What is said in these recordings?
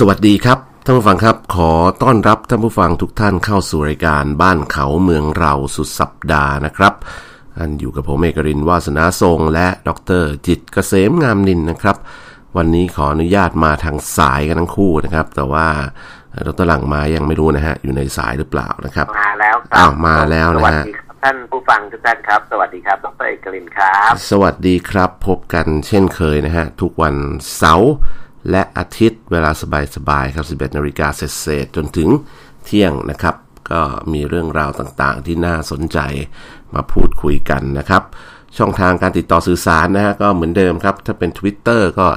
สวัสดีครับท่านผู้ฟังครับ ขอต้อนรับท่านผู้ฟังทุกท่านเข้าสู่รายการบ้านเขาเมืองเราสุดสัปดาห์นะครับอันอยู่กับผมเอกรินวาสนาทรงและดรจิตรเกษมงามนินนะครับ วันนี้ขออนุญาตมาทางสายกันทั้งคู่นะครับ แต่ว่าดรหลังมายังไม่รู้นะฮะอยู่ในสายหรือเปล่านะครับมาแล้วครัอ้าวมาแล้วนะฮะสวัสดีครับท่านผู้ฟังทุกท่านครับ สวัสดีครับดรเอกลินครับ สวัสดีครับพบกันเช่นเคยนะฮะทุกวันเสาร์และอาทิตย์ เวลาสบายๆครับ 11นาฬิกาเศษจนถึงเที่ยงนะครับ ก็มีเรื่องราวต่างๆ ที่น่าสนใจมาพูดคุยกันนะครับ ช่องทางการติดต่อสื่อสารนะฮะก็เหมือนเดิมครับ ถ้าเป็น Twitter ก็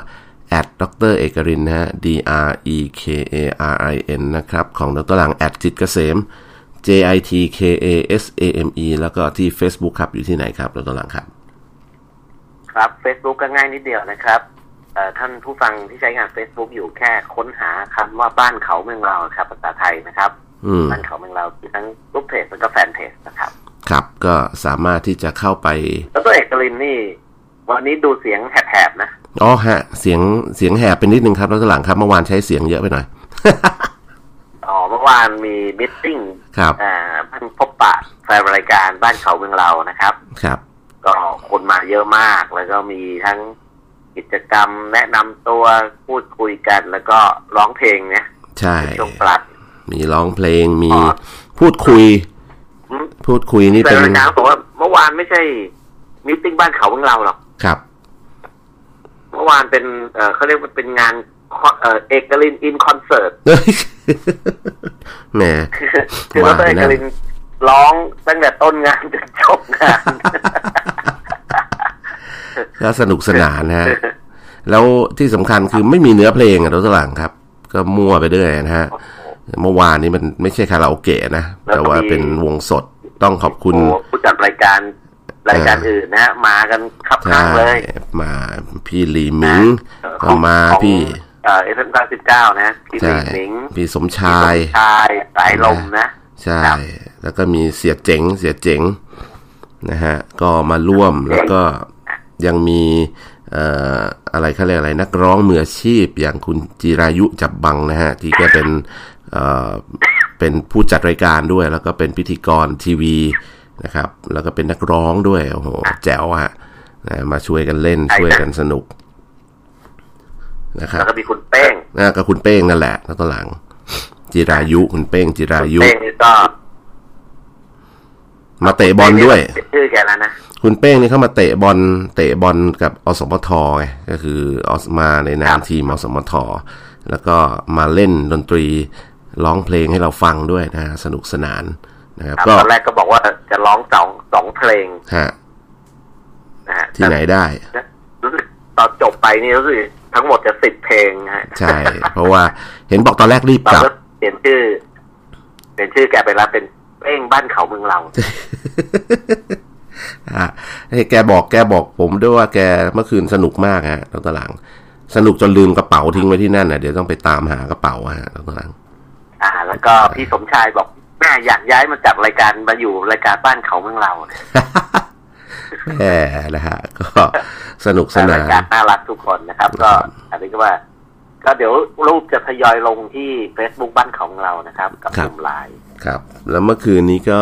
at ดรเอกรินนะฮะ d r e k a r i n นะครับ ของดรหลัง at จิตเกษม j i t k a s a m e แล้วก็ที่ Facebook ครับ อยู่ที่ไหนครับดรหลังครับ ครับ Facebook ก็ง่ายนิดเดียวนะครับ ท่านผู้ฟังที่ใช้งาน Facebook อยู่แค่ค้นหาคำว่าบ้านเขาเมืองเราครับภาษาไทยนะครับอืมบ้านเขาเมืองเรามีทั้งรูปเพจแล้วก็แฟนเพจนะครับ ครับก็สามารถที่จะเข้าไปดรเอกลินนี่ วันนี้ดูเสียงแหบๆนะอ๋อฮะ เสียงเสียงแหบเป็นนิดนึงครับแล้วหลังครับเมื่อวานใช้เสียงเยอะไปหน่อยอ๋อเมื่อวานมีมิทติ้งครับอ่าท่านพบปะแฟนรายการบ้านเขาเมืองเรานะครับ ครับ ก็คนมาเยอะมากแล้วก็มีทั้ง กิจกรรมแนะนำตัวพูดคุยกัน แล้วก็ร้องเพลงเนี่ยใช่ช่วงปลัดมีร้องเพลงมีอ๋อพูดคุยอืมพูดคุยนี่แต่เป็นรายการบอกว่าเมื่อวานไม่ใช่มิทติ้งบ้านเขาของเราหรอกครับ เมื่อวานเป็นเอ่อเขาเรียกว่าเป็นงานคอนเอ่อเอกลินอินคอนเสิร์ตเอ้ยแหมคือว่าดรเอกลินร้องตั้งแต่ต้นงานจนจบงาน ก็สนุกสนานนะฮะแล้วที่สำคัญคือไม่มีเนื้อเพลงอะรถหลังครับ ก็มั่วไปเรื่อยนะฮะเมื่อวานนี้มันไม่ใช่คาราโอเกะนะแล้วก็แต่ว่ามีเป็นวงสดต้องขอบคุณโอ้ผู้จัดรายการรายการอื่นนะฮะมากันคับข้างเลย มาพี่หลีหมิงเอ่อก็มาของพี่เอ่อเอฟเอ็มเก้าสิบเก้านะพี่หใช่มิงหมิงพี่สมพี่ชายสมชายสายลมนะ ใช่ครับแล้วก็มีเสียเจ๋งเสียเจ๋งนะฮะ ก็มาร่วมแล้วก็ ยังมีเอ่ออะไรเขาเรียกอะไรนักร้องมืออาชีพอย่างคุณจิรายุจับบังนะฮะ ที่ก็เป็นเอ่อเป็นผู้จัดรายการด้วย แล้วก็เป็นพิธีกรทีวีนะครับ แล้วก็เป็นนักร้องด้วยโอ้โหแจ๋วฮะนะมาช่วยกันเล่นช่วยกันสนุกนะครับแล้วก็มีคุณเป้งนะก็คุณเป้งนั่นแหละแล้วก็หลัง จิรายุคุณเป้งจิรายุเป้งนี่ก็มาเตะบอลด้วยชื่อแกแล้วนะ คุณเป้งนี่เข้ามาเตะบอลเตะบอลกับอสมทไงก็คืออสมาในนามทีมอสมท แล้วก็มาเล่นดนตรีร้องเพลงให้เราฟังด้วยนะฮะสนุกสนานนะครับครับก็ตอนแรกก็บอกว่าจะร้องสองสองเพลงฮะนะฮะที่ไหนได้แต่รู้สึกตอนจบไปนี่รู้สึกทั้งหมดจะสิบเพลงนะฮะใช่ เพราะว่าเห็นบอกตอนแรกรีบเรากลับก็เปลี่ยนชื่อเปลี่ยนชื่อแกไปแล้วเป็นเป้งบ้านเขาเมืองเรา อะให้แกบอกแกบอกผมด้วยว่าแกเมื่อคืนสนุกมากฮะตอนหลังสนุกจนลืมกระเป๋าทิ้งไว้ที่นั่นน่ะเดี๋ยวต้องไปตามหากระเป๋าฮะตอนหลังอ่า แล้วก็พี่สมชายบอกแม่อยากย้ายมาจัดรายการมาอยู่รายการบ้านเขาเมืองเราเนี่ยแหมนะฮะก็สนุกสนารายการนน่ารักทุกคนนะครับ ก็อันนี้ก็ว่า ก็เดี๋ยวรูปจะทยอยลงที่ Facebook บ้านเขาเมืองเรานะครับ กับกลุ่มไลน์ครับ แล้วเมื่อคืนนี้ก็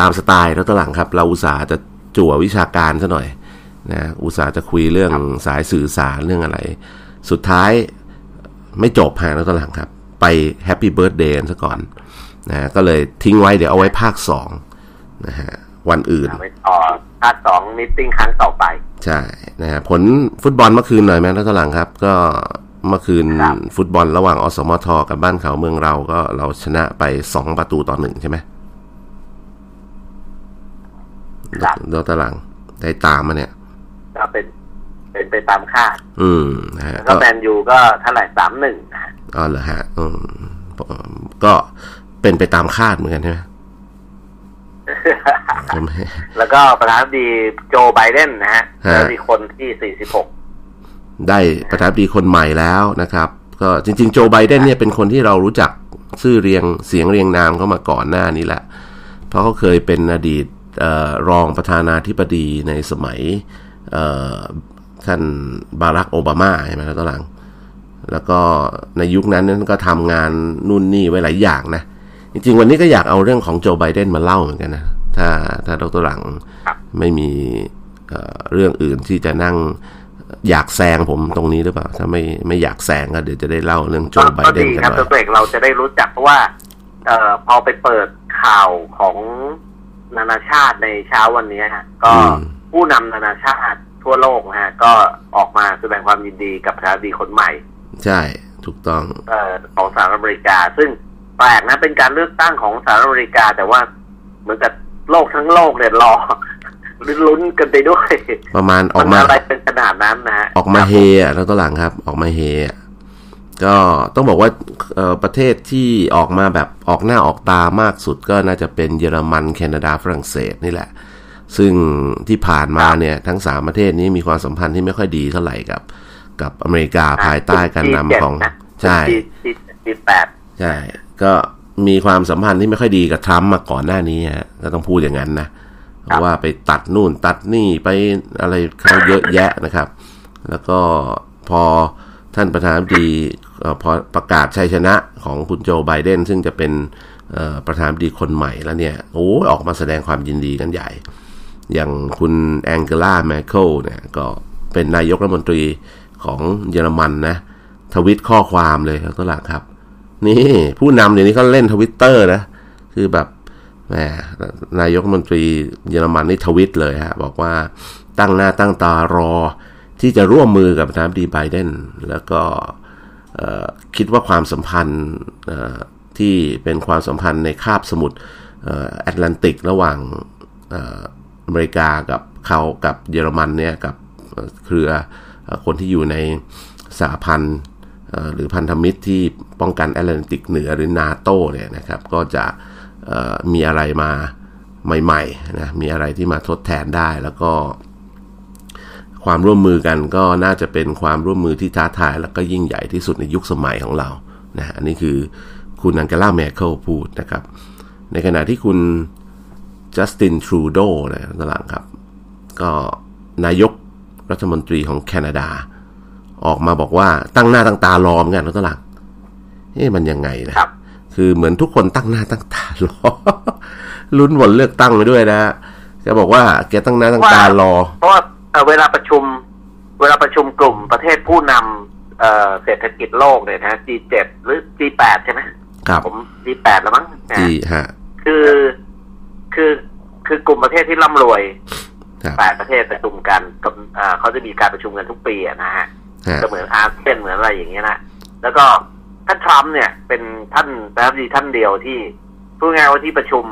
ตามสไตล์แล้วตอนหลังครับ เราอุตส่าห์จะจั่ววิชาการซะหน่อยนะอุตส่าห์จะคุยเรื่องสายสื่อสารเรื่องอะไร สุดท้ายไม่จบฮะแล้วตอนหลังครับ ไป happy birthday ซะก่อนนะก็เลยทิ้งไว้เดี๋ยวเอาไว้ภาคสองนะฮะวันอื่นเอาไว้ต่อภาคสอง meeting ครั้งต่อไป ใช่นะฮะผลฟุตบอลเมื่อคืนหน่อยไหมแล้วตอนหลังครับ ก็เมื่อคืนครับฟุตบอลระหว่างอสมทกับบ้านเขาเมืองเราก็เราชนะไปสองประตูต่อหนึ่งใช่ไหม ครับแล้วตอนหลังได้ตามมาเนี่ยก็เป็น เป็นไปตามคาดอืมนะฮะแล้วก็แมนยูก็เท่าไหร่สามหนึ่งนะฮะอ๋อเหรอฮะ อืมก็เป็นไปตามคาดเหมือนกันใช่ไหมผมแล้วก็ประธานาธิบดีโจไบเดนนะฮะฮะแล้วมีคนที่สี่สิบหกได้ประธานาธิบดีคนใหม่แล้วนะครับ ก็จริง ๆ โจไบเดนเนี่ยเป็นคนที่เรารู้จักชื่อเรียงเสียงเรียงนามเขามาก่อนหน้านี้แหละ เพราะเขาเคยเป็นอดีตเออ รองประธานาธิบดีในสมัยเอ่อท่านบารักโอบามาใช่ไหมครับตอนหลัง แล้วก็ในยุคนั้นนั้นก็ทำงานนู่นนี่ไว้หลายอย่างนะ จริงๆ วันนี้ก็อยากเอาเรื่องของโจไบเดนมาเล่าเหมือนกันนะ ถ้าถ้าดรหลังครับไม่มีเอ่อเรื่องอื่นที่จะนั่งอยากแซงผมตรงนี้หรือเปล่า ถ้าไม่ไม่อยากแซงก็เดี๋ยวจะได้เล่าเรื่องโจก็ไบก็เดนดีกันครับหน่ตัอวยเอกเราจะได้รู้จักเพราะว่าเอ่อพอไปเปิดข่าวของ นานาชาติในเช้าวันนี้ฮะก็อืมผู้นำนานาชาติทั่วโลกนะฮะ ก็ออกมาแสดงความยินดีกับประธานาธิบดีคนใหม่ ใช่ถูกต้องเอ่อของสหรัฐอเมริกา ซึ่งแปลกนะเป็นการเลือกตั้งของสหรัฐอเมริกา แต่ว่าเหมือนกับโลกทั้งโลกเนี่ยรอลุ้นกันไปด้วย ประมาณออกนมาอะไรเป็นขนาดนั้นนะฮะออกมาเฮอะแล้วตัวหลังครับ ออกมาเฮอะ ก็ต้องบอกว่าประเทศที่ออกมาแบบออกหน้าออกตามากสุดก็น่าจะเป็นเยอรมันแคนาดาฝรั่งเศสนี่แหละ ซึ่งที่ผ่านมาเนี่ยทั้งสามประเทศนี้มีความสัมพันธ์ที่ไม่ค่อยดีเท่าไหร่กับ กับอเมริกาภายใต้การนำของใช่จีแปดใช่ก็มีความสัมพันธ์ที่ไม่ค่อยดีกับทรัมป์มาก่อนหน้านี้ฮะก็ต้องพูดอย่างนั้นนะว่าไปตัดนู่นตัดนี่ไปอะไรเขาเยอะแยะนะครับ แล้วก็พอ ท่านประธานาธิบดีพอประกาศชัยชนะของคุณโจไบเดน ซึ่งจะเป็นประธานาธิบดีคนใหม่แล้วเนี่ยโอ้ออกมาแสดงความยินดีกันใหญ่ อย่างคุณแองเกลาแมร์เคิลเนี่ยก็เป็นนายกรัฐมนตรีของเยอรมันนะทวีตข้อความเลยครับตัวหลักครับ นี่ผู้นำเดี๋ยวนี้เขาเล่นทวิตเตอร์นะ คือแบบแหมนายกรัฐมนตรีเยอรมันนี่ทวิตเลยฮะบอกว่าตั้งหน้าตั้งตารอ ที่จะร่วมมือกับประธานาธิบดีไบเดนแล้วก็คิดว่าความสัมพันธ์ที่เป็นความสัมพันธ์ในคาบสมุทรแอตแลนติกระหว่างอเมริกากับเขากับเยอรมันเนี่ยกับเครือคนที่อยู่ในสหพันธ์หรือพันธมิตรที่ป้องกันแอตแลนติกเหนือหรือนาโตเนี่ยนะครับก็จะมีอะไรมาใหม่ๆนะมีอะไรที่มาทดแทนได้แล้วก็ ความร่วมมือกันก็น่าจะเป็นความร่วมมือที่ท้าทาย แล้วก็ยิ่งใหญ่ที่สุดในยุคสมัยของเรานะฮะอันนี้คือคุณอังเกลาแมเคิลพูดนะครับ ในขณะที่คุณจัสตินทรูโดนะตหลังครับ ก็นายกรัฐมนตรีของแคนาดา ออกมาบอกว่าตั้งหน้าตั้งตารอเหมือนกันตหลังเอ๊ะมันยังไงนะครับคือเหมือนทุกคนตั้งหน้าตั้งตารอลุ้นผลเลือกตั้งไปด้วยนะแกบอกว่าแกตั้งหน้าตั้งตารอเพราะว่า เอ่อเวลาประชุม เวลาประชุมกลุ่มประเทศผู้นำเอ่อเศรษฐกิจโลกเนี่ยนะ G7 หรือ G8 ใช่ไหมครับผม G8 แล้วมั้งนะจีฮะคือคือคือกลุ่มประเทศที่ร่ำรวยครับแปดประเทศประชุมกันก็เอ่อเขาจะมีการประชุมกันทุกปีอะนะฮะฮะก็เหมือนอาเซียนเหมือนอะไรอย่างเงี้ยนะแล้วก็ท่านทรัมป์เนี่ย เป็นท่านประธานาธิบดีท่านเดียวที่พูดง่ายๆว่าที่ประชุม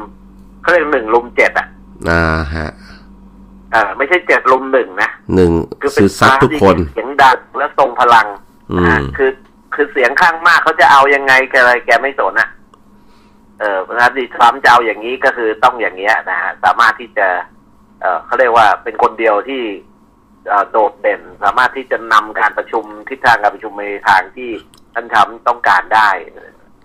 เขาเรียกหนึ่งลุมเจ็ดอะอ่าฮะเออไม่ใช่เจ็ดลุมหนึ่งนะหนึ่งคือเป็นซื้อซัดทุกคนเสียงดังและทรงพลังอืนะฮะมคือคือเสียงข้างมากเขาจะเอายังไงแกอะไรแกไม่สนอะเออประธานาธิบดีทรัมป์จะเอาอย่างนี้ก็คือต้องอย่างเงี้ยนะฮะสามารถที่จะ เออเขาเรียกว่าเป็นคนเดียวที่เอ่อโดดเด่น สามารถที่จะนำการประชุมทิศทางการประชุมในทางที่ท่านทรัมป์ต้องการได้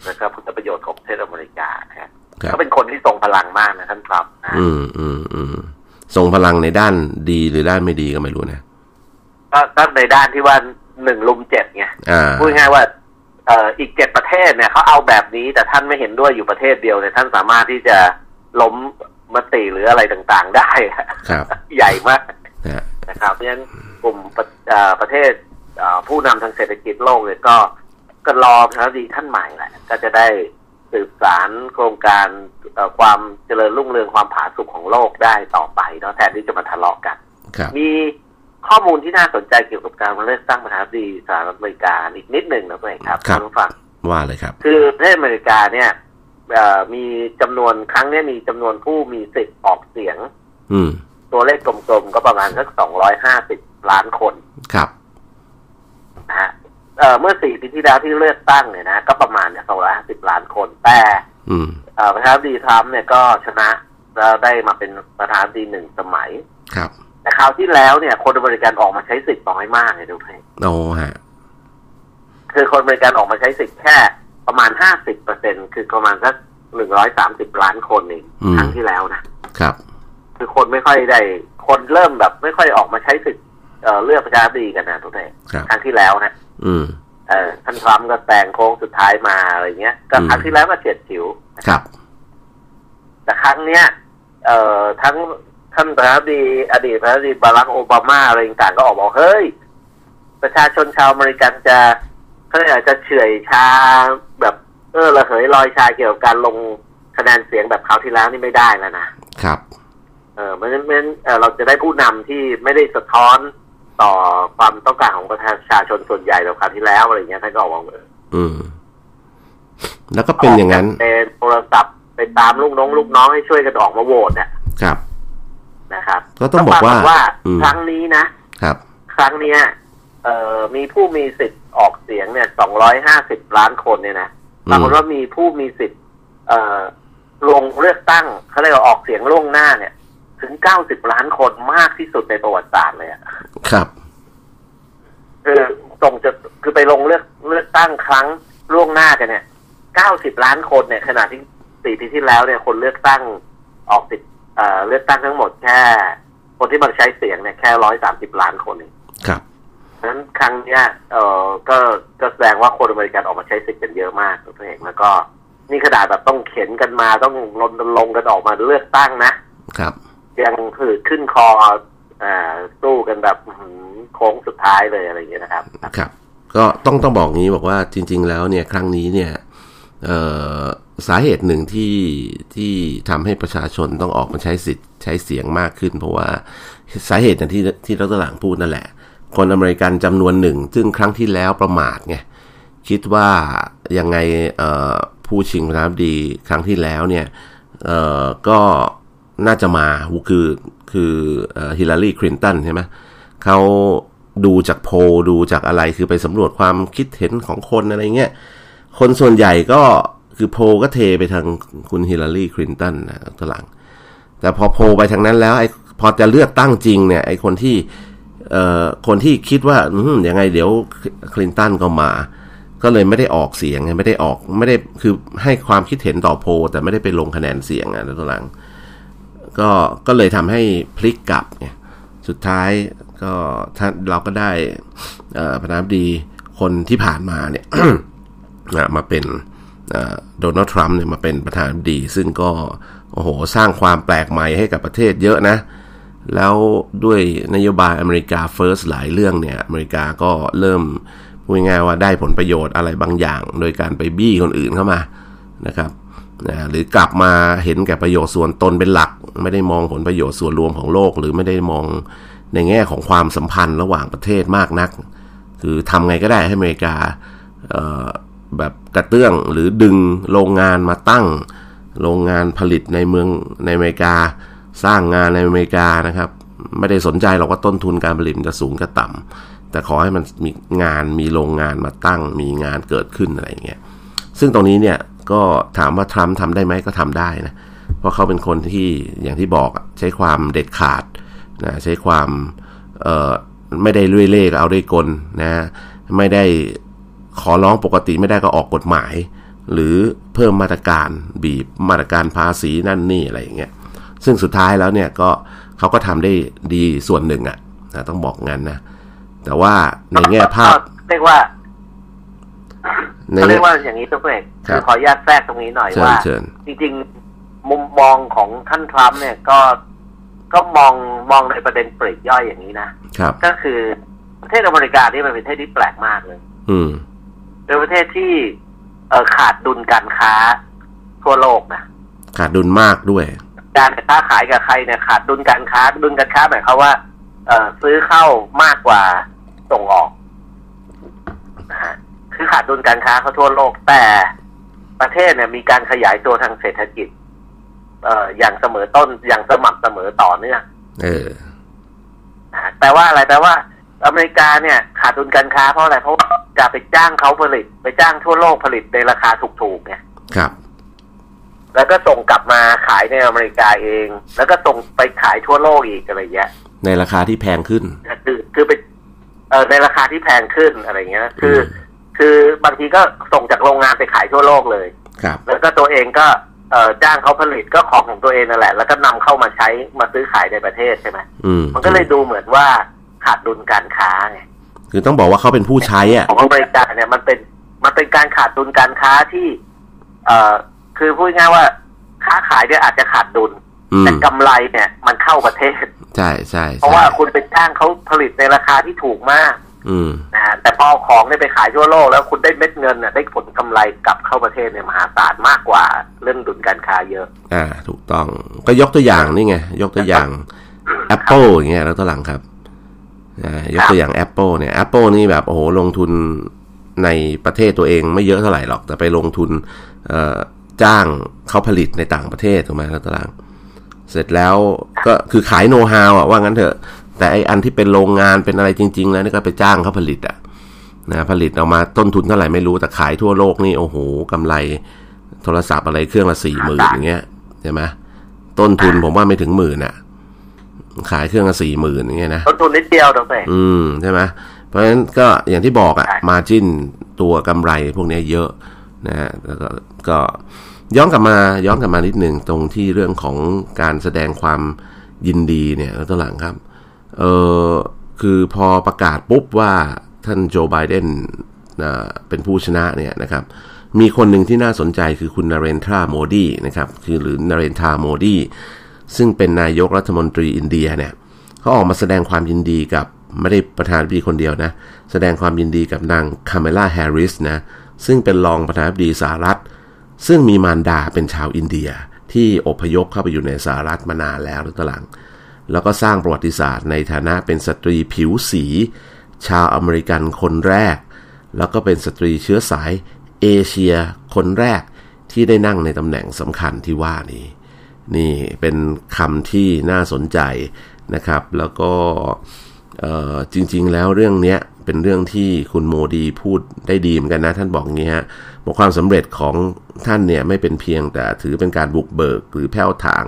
นะครับผลประโยชน์ของประเทศอเมริกานะฮะครับเขาเป็นคนที่ทรงพลังมากนะท่านทรัมป์นะอืมอืมอืม ส่งพลังในด้านดีหรือด้านไม่ดีก็ไม่รู้นะก็ก็ในด้านที่ว่าหนึ่งลุมเจ็ดไงอ่าพูดง่ายๆว่าเอ่ออีกเจ็ดประเทศเนี่ยเขาเอาแบบนี้แต่ท่านไม่เห็นด้วยอยู่ประเทศเดียวเนี่ยท่านสามารถที่จะล้มมติหรืออะไรต่างๆ ได้ครับใหญ่มากนะฮะนะครับเพราะฉะนั้นกลุ่มประเอ่อประเทศเอ่อผู้นำทางเศรษฐกิจโลกเนี่ยก็ก็รอพระดีท่านใหม่แหละก็จะได้ สืบสารโครงการเอ่อความเจริญรุ่งเรืองความผาสุกของโลกได้ต่อไปเนาะแทนที่จะมาทะเลาะกันครับมีข้อมูลที่น่าสนใจเกี่ยวกับการเลือกตั้งประธานาธิบดีสหรัฐอเมริกาอีกนิดหนึ่งนะเพื่อนครับครับณผู้ฟังว่าเลยครับ คือประเทศอเมริกาเนี่ยเอ่อมีจำนวนครั้งเนี้มีจำนวนผู้มีสิทธิ์ออกเสียง อืมตัวเลขกลมๆก็ประมาณสักสองร้อยห้าสิบล้านคนครับนะฮะเอ่อเมื่อสี่ปีที่แล้วที่เลือกตั้งเนี่ยนะ ก็ประมาณเนี่ยสองร้อยห้าสิบ ล้านคนแต่อืมเอ่อประธานาธิบดีทรัมป์เนี่ยก็ชนะแล้วได้มาเป็นประธานาธิบดีหนึ่งสมัย ครับ แต่คราวที่แล้วเนี่ยคนอเมริกันออกมาใช้สิทธิ์น้อยมากเลยดูเพโอ้ฮะคือคนอเมริกันออกมาใช้สิทธิ์แค่ประมาณห้าสิบเปอร์เซ็นคือประมาณสักหนึ่งร้อยสามสิบล้านคนเองอืมครั้งที่แล้วนะครับ คือคนไม่ค่อยได้ คนเริ่มแบบ ไม่ค่อยออกมาใช้สิทธิ์เอ่อเลือกประธานาธิบดีกันนะทุกท่านครับครั้งที่แล้วนะ อืม เอ่อท่านทรัมป์ก็แต่งโค้งสุดท้ายมาอะไรเงี้ยก็อืมครั้งที่แล้วก็เฉียดฉิวครับ แต่ครั้งเนี้ย เอ่อทั้งท่านประธานาธิบดี อดีตประธานาธิบดีบารักโอบามาอะไรต่างๆก็ออกบอกเฮ้ย ประชาชนชาวอเมริกันจะเขาเรียกอะไรจะเฉื่อยชาแบบ เออระเหยลอยชาเกี่ยวกับการลงคะแนนเสียงแบบคราวที่แล้วนี่ไม่ได้แล้วนะครับ เออมันมันเออเราจะได้ผู้นำที่ไม่ได้สะท้อน ต่อความต้องการของประชาชนส่วนใหญ่แบบคราวที่แล้วอะไรอย่างเงี้ยท่านก็ออกมาอืม แล้วก็เป็นอย่างนั้นเป็นโทรศัพท์ไปตามลูกน้องลูกน้องให้ช่วยกันออกมาโหวตเนี่ยครับ นะครับ ก็ต้องบอกว่าปรว่าอืมครั้งนี้นะครับ ครั้งเนี้ยเอ่อมีผู้มีสิทธิ์ออกเสียงเนี่ย250ล้านคนเนี่ยนะอืมปรากฏว่ามีผู้มีสิทธิ์เอ่อลงเลือกตั้งเขาเรียกว่าออกเสียงล่วงหน้าเนี่ย ถึง90ล้านคนมากที่สุดในประวัติศาสตร์เลยอะครับคือส่งจะคือไปลงเลือกเลือกตั้งครั้งล่วงหน้ากันเนี่ย90ล้านคนเนี่ยขณะที่สี่ปีที่แล้วเนี่ยคนเลือกตั้งออกสิทธิ์เอ่อเลือกตั้งทั้งหมดแค่ คนที่มาใช้เสียงเนี่ยแค่130ล้านคนเองครับเพราะฉะนั้นครั้งเนี้ยเออก็ก็แสดงว่าคนอเมริกันออกมาใช้สิทธิ์กันเยอะมากตัวเองแล้วก็นี่ขนาดแบบต้องเข็นกันมาต้องรณรงค์กันออกมาเลือกตั้งนะครับ ยังคือขึ้นคออ่าสู้กันแบบโค้งสุดท้ายเลยอะไรอย่างเงี้ยนะครับ ครับ ก็ต้องต้องบอกงี้บอกว่าจริง ๆ แล้วเนี่ยครั้งนี้เนี่ยเอ่อสาเหตุหนึ่งที่ที่ทำให้ประชาชนต้องออกมาใช้สิทธิ์ใช้เสียงมากขึ้น เพราะว่าสาเหตุอย่างที่ที่ดรหลังพูดนั่นแหละ คนอเมริกันจำนวนหนึ่ง ซึ่งครั้งที่แล้วประมาทไงคิดว่ายังไงเอ่อผู้ชิงประธานาธิบดีครั้งที่แล้วเนี่ยเอ่อก็ น่าจะมาคือคือฮิลลารีคลินตันใช่ไหมเขาดูจากโพดูจากอะไรคือไปสำรวจความคิดเห็นของคนอะไรเงี้ย คนส่วนใหญ่ก็คือโพก็เทไปทางคุณฮิลลารีคลินตันนะตหลัง แต่พอโพไปทางนั้นแล้วไอ้พอจะเลือกตั้งจริงเนี่ยไอ้คนที่เอ่อคนที่คิดว่าอืมยังไงเดี๋ยวคลินตันก็มา ก็เลยไม่ได้ออกเสียงไม่ได้ออกไม่ได้คือให้ความคิดเห็นต่อโพแต่ไม่ได้ไปลงคะแนนเสียงอะแล้วตหลัง ก็ก็เลยทำให้พลิกกลับไงสุดท้ายก็ท่านเราก็ได้ประธานาธิบดีคนที่ผ่านมาเนี่ยมาเป็นโดนัลด์ทรัมป์เนี่ยมาเป็นประธานาธิบดี ซึ่งก็โอ้โหสร้างความแปลกใหม่ให้กับประเทศเยอะนะ แล้วด้วยนโยบายอเมริกาเฟิร์สหลายเรื่องเนี่ย อเมริกาก็เริ่มพูดง่ายว่าได้ผลประโยชน์อะไรบางอย่าง โดยการไปบี้คนอื่นเข้ามานะครับ นะหรือกลับมาเห็นแก่ประโยชน์ส่วนตนเป็นหลัก ไม่ได้มองผลประโยชน์ส่วนรวมของโลก หรือไม่ได้มองในแง่ของความสัมพันธ์ระหว่างประเทศมากนัก คือทำไงก็ได้ให้อเมริกาแบบกระเตื้องหรือดึงโรงงานมาตั้ง โรงงานผลิตในเมืองในอเมริกา สร้างงานในอเมริกานะครับ ไม่ได้สนใจหรอกว่าต้นทุนการผลิตจะสูงจะต่ำแต่ขอให้มันมีงานมีโรงงานมาตั้ง มีงานเกิดขึ้นอะไรอย่างเงี้ยซึ่งตรงนี้เนี่ย ก็ถามว่าทรัมป์ทำได้ไหมก็ทำได้นะ เพราะเขาเป็นคนที่อย่างที่บอกใช้ความเด็ดขาดนะใช้ความเไม่ได้ลุยเล่ห์เอาด้วยกลนะไม่ได้ขอร้องปกติไม่ได้ก็ออกกฎหมาย หรือเพิ่มมาตรการบีบมาตรการภาษีนั่นนี่อะไรอย่างเงี้ยซึ่งสุดท้ายแล้วเนี่ยก็เขาก็ทำได้ดีส่วนหนึ่งอะนะต้องบอกงั้นนะ แต่ว่าในแง่ภาพเรียกว่า เขาเรีแง่ยกว่าอย่างนี้ตัวเองครัคืบอขออนุญาตแทรกตรงนี้หน่อยเชิญว่าเชิญจริงๆ มุมมองของท่านทรัมป์เนี่ยก็ก็มองมองในประเด็นปลีกย่อยอย่างนี้นะครับก็คือประเทศอเมริกานี่มันเป็นประเทศที่แปลกมากเลย อืมเป็นประเทศที่เออขาดดุลการค้าทั่วโลกนะขาดดุลมากด้วย การค้าขายกับใครเนี่ยขาดดุลการค้า ดุลการค้าหมายความว่า เออซื้อเข้ามากกว่าส่งออกนะฮะ คือขาดดุลการค้าเขาทั่วโลกแต่ประเทศเนี่ยมีการขยายตัวทางเศรษฐกิจ เอ่ออย่างเสมอต้นอย่างสม่ำเสมอต่อเนื่องเออนะฮะแปลว่าอะไรแปลว่า อเมริกาเนี่ย ขาดดุลการค้าเพราะอะไรเพราะว่าจะไปจ้างเขาผลิต ไปจ้างทั่วโลกผลิตในราคาถูกๆไงครับ แล้วก็ส่งกลับมาขายในอเมริกาเอง แล้วก็ส่งไปขายทั่วโลกอีกอะไรเงี้ยในราคาที่แพงขึ้นคือคือไปเอ่อในราคาที่แพงขึ้นอะไรเงี้ย คืออืม คือบางทีก็ส่งจากโรงงานไปขายทั่วโลกเลยครับแล้วก็ตัวเองก็เอ่อจ้างเขาผลิตก็ของของตัวเองนั่นแหละ แล้วก็นำเข้ามาใช้มาซื้อขายในประเทศใช่ไหมอืมมันก็เลยดูเหมือนว่าขาดดุลการค้าไงคือต้องบอกว่าเขาเป็นผู้ใช้อะของอเมริกาเนี่ยมันเป็นมันเป็นการขาดดุลการค้าที่ เอ่อคือพูดง่ายๆว่าค้าขายเนี่ยอาจจะขาดดุลอืมแต่กำไรเนี่ย มันเข้าประเทศ ใช่ใช่เพราะใช่ว่าคุณไปจ้างเขาผลิตในราคาที่ถูกมากอืม นะฮะแต่พอเอาของเนี่ยไปขายทั่วโลกแล้วคุณได้เม็ดเงินน่ะได้ผลกำไรกลับเข้าประเทศเนี่ยมหาศาลมากกว่าเรื่องดุลการค้าเยอะ อ่า ถูกต้องก็ยกตัวอย่างนี่ไง ยกตัวอย่าง Apple อย่างเงี้ยแล้วตัวหลังครับอ่ายกตัวอย่าง Apple เนี่ย Apple นี่แบบโอ้โหลงทุนในประเทศตัวเองไม่เยอะเท่าไหร่หรอก แต่ไปลงทุนเอ่อจ้างเขาผลิตในต่างประเทศถูกไหมแล้วตัวหลังเสร็จแล้วก็คือขายโน้ตฮาวอะว่างั้นเถอะ แต่ไออันที่เป็นโรงงานเป็นอะไรจริง ๆ แล้วนี่ก็ไปจ้างเขาผลิตอะนะผลิตออกมาต้นทุนเท่าไหร่ไม่รู้แต่ขายทั่วโลกนี่โอ้โหกำไรโทรศัพท์อะไรเครื่องละสี่หมื่นอย่างเงี้ยใช่ไหมต้นทุนผมว่าไม่ถึงหมื่นอะขายเครื่องละสี่หมื่นอย่างเงี้ยนะต้นทุนนิดเดียวตรงไหนอืมใช่ไหมเพราะฉะนั้นก็อย่างที่บอกอะใช่มาจิ้นตัวกำไรพวกเนี้ยเยอะนะฮะแล้วก็ก็ย้อนกลับมาย้อนกลับมานิดหนึ่งตรงที่เรื่องของการแสดงความยินดีเนี่ยแล้วตัวหลังครับ เออคือพอประกาศปุ๊บว่าท่านโจไบเดนเป็นผู้ชนะเนี่ยนะครับ มีคนหนึ่งที่น่าสนใจคือคุณนเรนทราโมดีนะครับ คือหรือนเรนทราโมดี ซึ่งเป็นนายกรัฐมนตรีอินเดียเนี่ยเขาออกมาแสดงความยินดีกับไม่ได้ประธานาธิบดีคนเดียวนะ แสดงความยินดีกับนางคาเมล่าแฮร์ริสนะ ซึ่งเป็นรองประธานาธิบดีสหรัฐ ซึ่งมีมารดาเป็นชาวอินเดียที่อพยพเข้าไปอยู่ในสหรัฐมานานแล้วหรือตลัง แล้วก็สร้างประวัติศาสตร์ในฐานะเป็นสตรีผิวสี ชาวอเมริกันคนแรก แล้วก็เป็นสตรีเชื้อสายเอเชียคนแรกที่ได้นั่งในตำแหน่งสำคัญที่ว่านี้ นี่เป็นคำที่น่าสนใจนะครับ แล้วก็จริงๆแล้วเรื่องนี้เป็นเรื่องที่คุณโมดีพูดได้ดีเหมือนกันนะ ท่านบอกงี้ฮะบอกความสำเร็จของท่านเนี่ยไม่เป็นเพียงแต่ถือเป็นการบุกเบิกหรือแผ้วถาง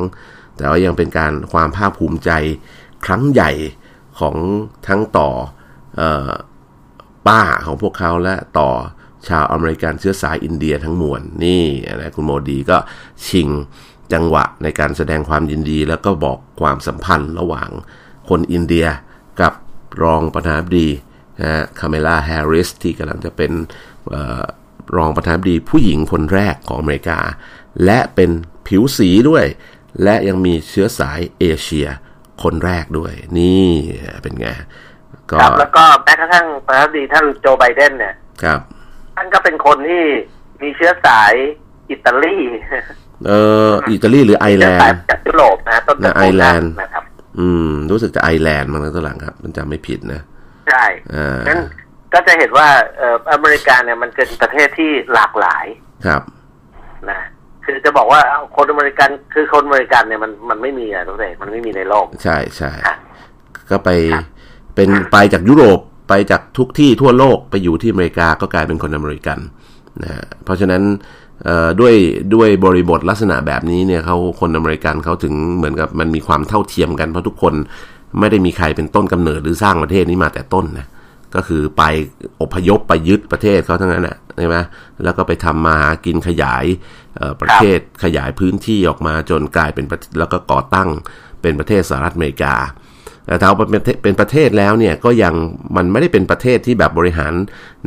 แต่ว่ายังเป็นการความภาคภูมิใจครั้งใหญ่ของทั้งต่อออป้าของพวกเขาและต่อชาวอเมริกันเชื้อสายอินเดียทั้งมวลนี่นะคุณโมดีก็ชิงจังหวะในการแสดงความยินดี แล้วก็บอกความสัมพันธ์ระหว่างคนอินเดียกับรองประธานาธิบดีนะฮะคาเมล่าแฮร์ริสที่กำลังจะเป็นออรองประธานาธิบดีผู้หญิงคนแรกของอเมริกา และเป็นผิวสีด้วย และยังมีเชื้อสายเอเชียคนแรกด้วย นี่เป็นไงก็ครับแล้วก็แม้กระทั่งประธานาธิบดีท่านโจไบเดนเนี่ยครับท่านก็เป็นคนที่มีเชื้อสายอิตาลีเอออิตาลีหรือไอร์แลเชื้อนสายด์จากยุโรปนะต้นตระไอกูลร์แลนด์นะครับ อืม รู้สึกจะไอร์แลนด์มั้งนะตัวหลังครับ มันจำไม่ผิดนะ ใช่อ่านั้นก็จะเห็นว่าเอ่ออเมริกาเนี่ยมันเป็นประเทศที่หลากหลายครับ นะ คือจะบอกว่าเอาคนอเมริกันคือคนอเมริกันเนี่ยมันมันไม่มีอะทุกท่านมันไม่มีในโลก ใช่ใช่ครับก็ไปเป็นไปจากยุโรปไปจากทุกที่ทั่วโลกไปอยู่ที่อเมริกาก็กลายเป็นคนอเมริกันนะฮะเพราะฉะนั้นเอ่อด้วยด้วยบริบทลักษณะแบบนี้เนี่ยเขาคนอเมริกันเขาถึงเหมือนกับมันมีความเท่าเทียมกันเพราะทุกคนไม่ได้มีใครเป็นต้นกำเนิดหรือสร้างประเทศนี้มาแต่ต้นนะก็คือไปอพยพไปยึดประเทศเขาทั้งนั้นนะ ใช่ไหมแล้วก็ไปทำมาหากินขยายเอ่อประเทศขยายพื้นที่ออกมาจนกลายเป็นประแล้วก็ก่อตั้งเป็นประเทศสหรัฐอเมริกาแต่ถ้าเอาเป็นประเทศเป็นประเทศแล้วเนี่ยก็ยังมันไม่ได้เป็นประเทศที่แบบบริหาร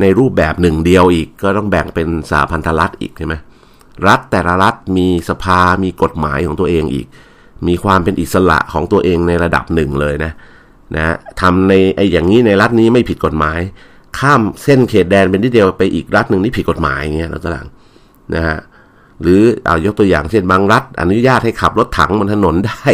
ในรูปแบบหนึ่งเดียวอีก ก็ต้องแบ่งเป็นสาพันธรัฐอีกใช่ไหมรัฐแต่ละรัฐมีสภา มีกฎหมายของตัวเองอีก มีความเป็นอิสระของตัวเองในระดับหนึ่งเลยนะนะทำในไอ้อย่างนี้ในรัฐนี้ไม่ผิดกฎหมาย ข้ามเส้นเขตแดนเป็นที่เดียวไปอีกรัฐหนึ่งนี่ผิดกฎหมายอย่างเงี้ยแล้วต่างนะฮะหรือเอายกตัวอย่างเช่นบางรัฐ อนุญาตให้ขับรถถังบนถนนได้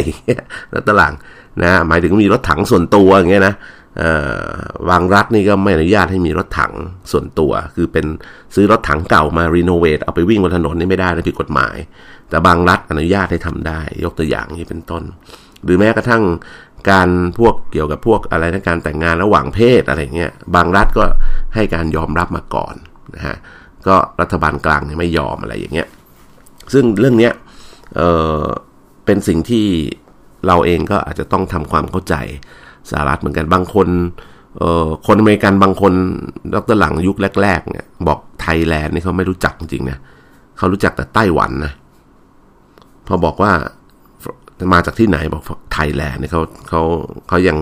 แล้วตลังนะหมายถึงมีรถถังส่วนตัวอย่างเงี้ยนะเอ่อบางรัฐนี่ก็ไม่อนุญาตให้มีรถถังส่วนตัว คือเป็นซื้อรถถังเก่ามารีโนเวทเอาไปวิ่งบนถนนนี่ไม่ได้นะผิดกฎหมาย แต่บางรัฐอนุญาตให้ทำได้ ยกตัวอย่างนี้เป็นต้น หรือแม้กระทั่ง การพวกเกี่ยวกับพวกอะไรนะการแต่งงานระหว่างเพศอะไรเงี้ยบางรัฐก็ให้การยอมรับมาก่อนนะฮะก็รัฐบาลกลางเนี่ยไม่ยอมอะไรอย่างเงี้ยซึ่งเรื่องเนี้ยเออเป็นสิ่งที่เราเองก็อาจจะต้องทำความเข้าใจสหรัฐเหมือนกันบางคนเออคนอเมริกันบางคนดรหลังยุคแรกๆเนี่ยบอกไทยแลนด์นี่เขาไม่รู้จักจริงๆนะเขารู้จักแต่ไต้หวันนะพอบอกว่า มาจากที่ไหนบอกไทยแลนด์เนี่ยเขาเขาเขายัง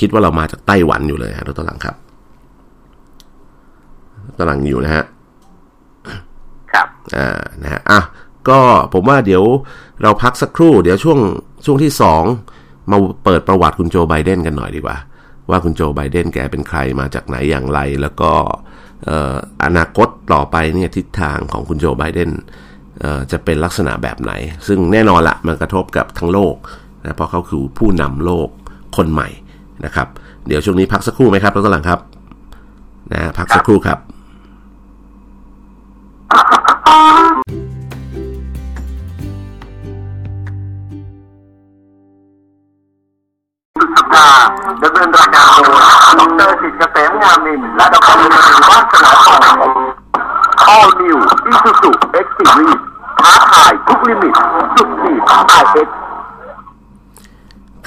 คิดว่าเรามาจากไต้หวันอยู่เลยฮะดรหลังครับกำลังอยู่นะฮะครับอ่านะฮะอะก็ผมว่าเดี๋ยวเราพักสักครู่ เดี๋ยวช่วงช่วงที่สองมาเปิดประวัติคุณโจไบเดนกันหน่อยดีกว่า ว่าคุณโจไบเดนแกเป็นใครมาจากไหนอย่างไร แล้วก็เอ่ออนาคตต่อไปเนี่ยทิศทางของคุณโจไบเดนเอ่อ จะเป็นลักษณะแบบไหน ซึ่งแน่นอนละมันกระทบกับทั้งโลกนะเพราะเขาคือผู้นำโลกคนใหม่นะครับ เดี๋ยวช่วงนี้พักสักครู่ไหมครับแล้วก็หลังครับนะพักสักครู่ครับสัปดาดำเนินรายการโดยดรสิทธิ์เกษมงามนินและดรวินวาสนาทอง All New Isuzu X Series ท้าทายทุกลิมิต สุดขีด IX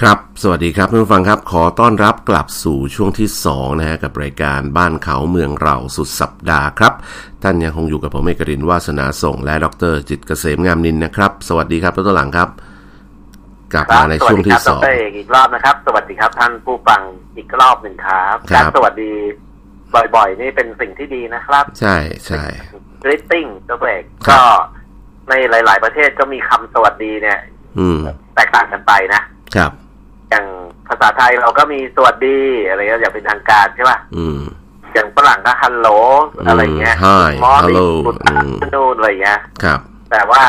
ครับ สวัสดีครับท่านผู้ฟังครับ ขอต้อนรับกลับสู่ช่วงที่ 2 นะฮะ กับรายการบ้านเขาเมืองเราสุดสัปดาห์ครับ ท่านยังคงอยู่กับผมเอกรินวาสนาส่ง และดรจิตรเกษมงามนินนะครับ สวัสดีครับต้นหลังครับ กลับมาในช่วงที่สองสวัสดีครับดรเอกอีกรอบนะครับ สวัสดีครับท่านผู้ฟังอีกรอบหนึ่งครับครับการสวัสดี บ่อยๆ นี่เป็นสิ่งที่ดีนะครับ ใช่ใช่ greeting ดรเอกครับ ก็ในหลาย ๆ ประเทศก็มีคำสวัสดีเนี่ย อืม แตกต่างกันไปนะ ครับ อย่างภาษาไทยเราก็มีสวัสดี อะไรก็อย่างเป็นทางการใช่ป่ะ อืม อย่างฝรั่งก็ฮัลโหลอะไรเงี้ย Hi Hello กุดอืม นูนอะไรเงี้ย ครับ แต่ว่า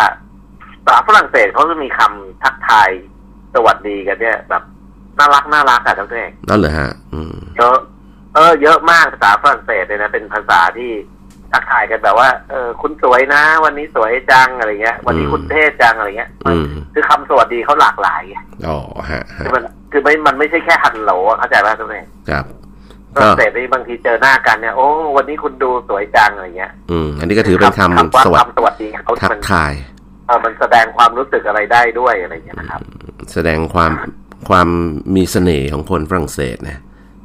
ภาษาฝรั่งเศสเขาจะมีคำทักทายสวัสดีกันเนี่ย แบบน่ารักน่ารักอะทั้งเองนั่นเหรอฮะ อืม เยอะเออ เยอะมากภาษาฝรั่งเศสเลยนะเป็นภาษาที่ทักทายกันแบบว่าเออคุณสวยนะ วันนี้สวยจังอะไรเงี้ย วันนี้คุณเท่จังอะไรเงี้ยอืมคือคำสวัสดีเขาหลากหลายไงอ๋อฮะฮะคือมันคือไม่มันไม่ใช่แค่ฮัลโหลอะเข้าใจป่ะทุกท่านครับฝรั่งเศสนี่บางทีเจอหน้ากันเนี่ยโอ้วันนี้คุณดูสวยจังอะไรเงี้ย อืม อันนี้ก็ถือเป็นคำว่าสวัสดคำสวัสดีเขาทักมันทายเออมันแสดงความรู้สึกอะไรได้ด้วยอะไรเงี้ยนะครับ แสดงความความมีเสน่ห์ของคนฝรั่งเศสนะ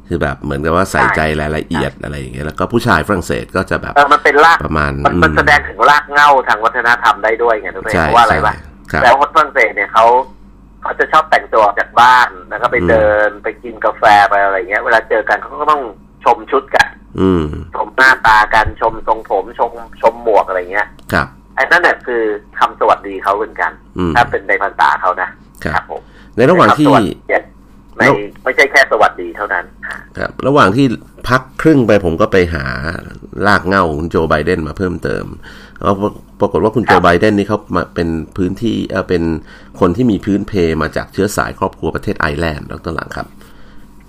คือแบบเหมือนกับว่าใส่ใจรายละเอียดอะไรอย่างเงี้ยแล้วก็ผู้ชายฝรั่งเศสก็จะแบบเออมันเป็นรากประมาณมันมันอืมแสดงถึงรากเหง้าทางวัฒนธรรมได้ด้วยไงทุกท่านใช่เพราะว่าอะไรใช่วะครับแต่ว่าคนฝรั่งเศสเนี่ยเขาเขาจะชอบแต่งตัวออกจากบ้านแล้วก็ไปอืมเดินไปกินกาแฟไปอะไรเงี้ย เวลาเจอกันเขาก็ต้องชมชุดกันอืมชมหน้าตากันชมทรงผมชมชมหมวกอะไรเงี้ยครับไอ้นั่นเนี่ยคือคำสวัสดีเขาเหมือนกันอืมถ้าเป็นในภาษาเขานะครับผมในระหว่างที่ คำสวัสดีเนี่ยในแล้วไม่ใช่แค่สวัสดีเท่านั้น ครับ ระหว่างที่พักครึ่งไปผมก็ไปหาลากเหง้าคุณโจไบเดนมาเพิ่มเติมแล้วปรากฏว่าคุณโจครับไบเดนนี่เขามาเป็นพื้นที่เออเป็นคนที่มีพื้นเพมาจากเชื้อสายครอบครัวประเทศไอร์แลนด์ดรหลังครับ